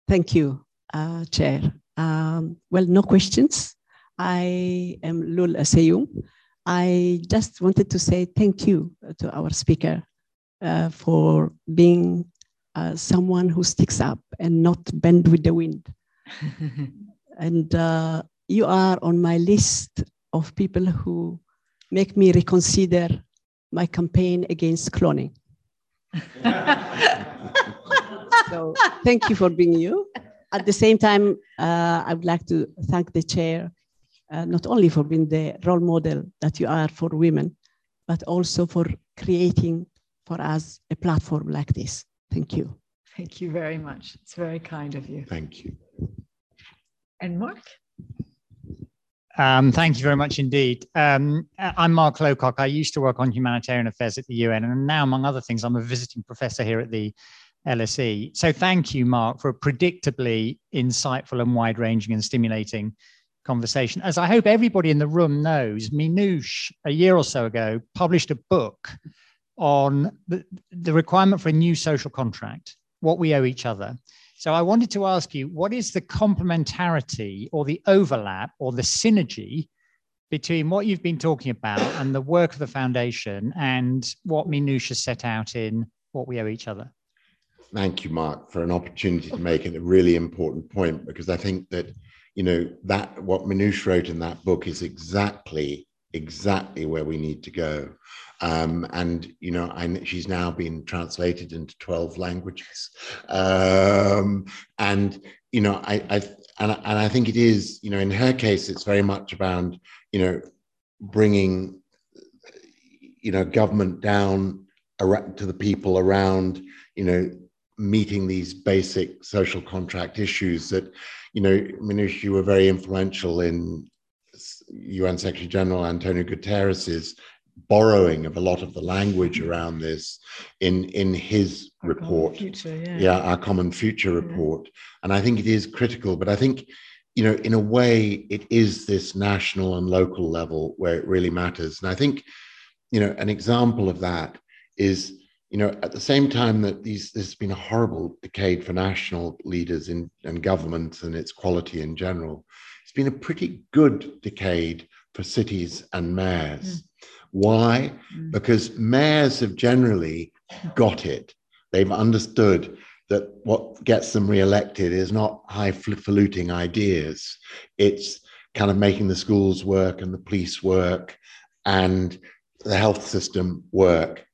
Thank you uh, chair. Um, well no questions. I am Lul Aseyum. I just wanted to say thank you to our speaker uh, for being uh, someone who sticks up and not bend with the wind. *laughs* and uh, you are on my list of people who make me reconsider my campaign against cloning. so thank you for being you. At the same time, uh, I would like to thank the chair uh, not only for being the role model that you are for women, but also for creating for us a platform like this. Thank you. Thank you very much. It's very kind of you. Thank you. And Mark? Um, thank you very much indeed. Um, I'm Mark Lowcock. I used to work on humanitarian affairs at the UN, and now, among other things, I'm a visiting professor here at the LSE. So, thank you, Mark, for a predictably insightful and wide ranging and stimulating conversation. As I hope everybody in the room knows, Minouche, a year or so ago, published a book on the, the requirement for a new social contract, what we owe each other. So I wanted to ask you, what is the complementarity or the overlap or the synergy between what you've been talking about and the work of the foundation and what has set out in what we owe each other? Thank you, Mark, for an opportunity to make a really important point because I think that you know that what Minouche wrote in that book is exactly exactly where we need to go. Um, and you know, I, she's now been translated into twelve languages, um, and you know, I, I and, and I think it is, you know, in her case, it's very much about you know bringing you know government down to the people around you know meeting these basic social contract issues that you know, Minouche, you were very influential in UN Secretary General Antonio Guterres's borrowing of a lot of the language around this in in his our report future, yeah. yeah. our common future report and i think it is critical but i think you know in a way it is this national and local level where it really matters and i think you know an example of that is you know, at the same time that these, this has been a horrible decade for national leaders in, and governments and its quality in general, it's been a pretty good decade for cities and mayors. Mm. Why? Mm. Because mayors have generally got it. They've understood that what gets them re-elected is not highfalutin ideas. It's kind of making the schools work and the police work and the health system work.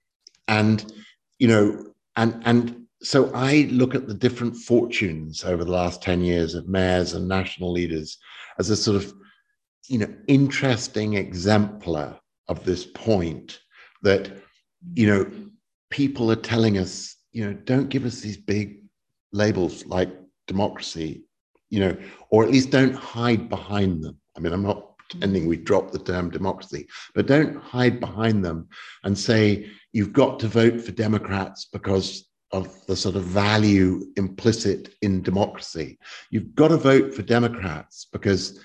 And you know, and and so I look at the different fortunes over the last 10 years of mayors and national leaders as a sort of, you know, interesting exemplar of this point that, you know, people are telling us, you know, don't give us these big labels like democracy, you know, or at least don't hide behind them. I mean, I'm not pretending we drop the term democracy, but don't hide behind them and say, you've got to vote for Democrats because of the sort of value implicit in democracy. You've got to vote for Democrats because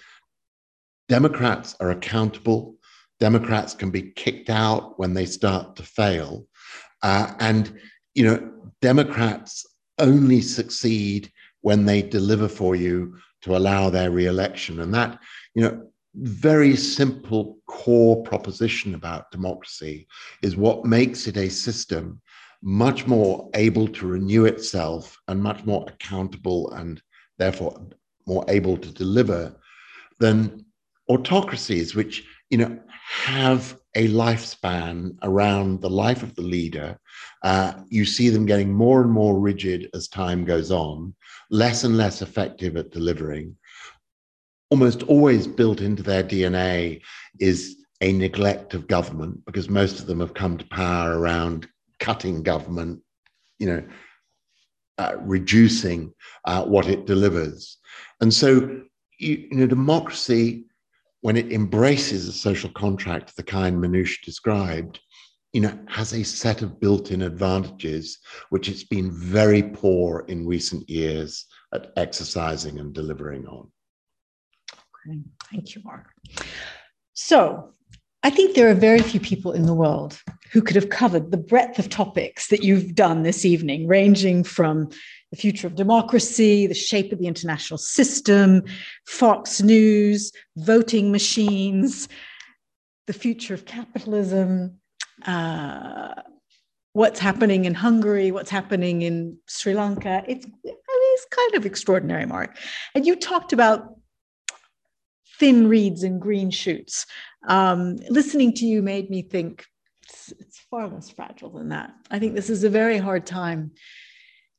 Democrats are accountable, Democrats can be kicked out when they start to fail. Uh, and, you know, Democrats only succeed when they deliver for you to allow their re-election. And that, you know, very simple core proposition about democracy is what makes it a system much more able to renew itself and much more accountable and therefore more able to deliver than autocracies, which you know have a lifespan around the life of the leader. Uh, you see them getting more and more rigid as time goes on, less and less effective at delivering. Almost always built into their DNA is a neglect of government because most of them have come to power around cutting government, you know, uh, reducing uh, what it delivers. And so, you, you, know, democracy, when it embraces a social contract of the kind Minouche described, you know, has a set of built-in advantages which it's been very poor in recent years at exercising and delivering on. Okay, thank you, Mark. So I think there are very few people in the world who could have covered the breadth of topics that you've done this evening, ranging from the future of democracy, the shape of the international system, Fox News, voting machines, the future of capitalism, uh, what's happening in Hungary, what's happening in Sri Lanka. It's, it's kind of extraordinary, Mark. And you talked about thin reeds and green shoots. Um, listening to you made me think it's, it's far less fragile than that. I think this is a very hard time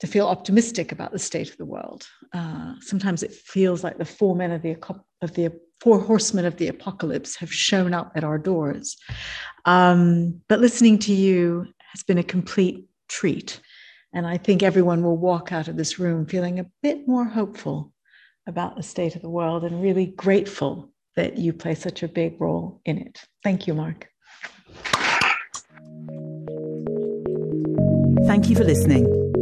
to feel optimistic about the state of the world. Uh, sometimes it feels like the four men of the of the four horsemen of the apocalypse have shown up at our doors. Um, but listening to you has been a complete treat, and I think everyone will walk out of this room feeling a bit more hopeful about the state of the world and really grateful that you play such a big role in it. Thank you, Mark. Thank you for listening.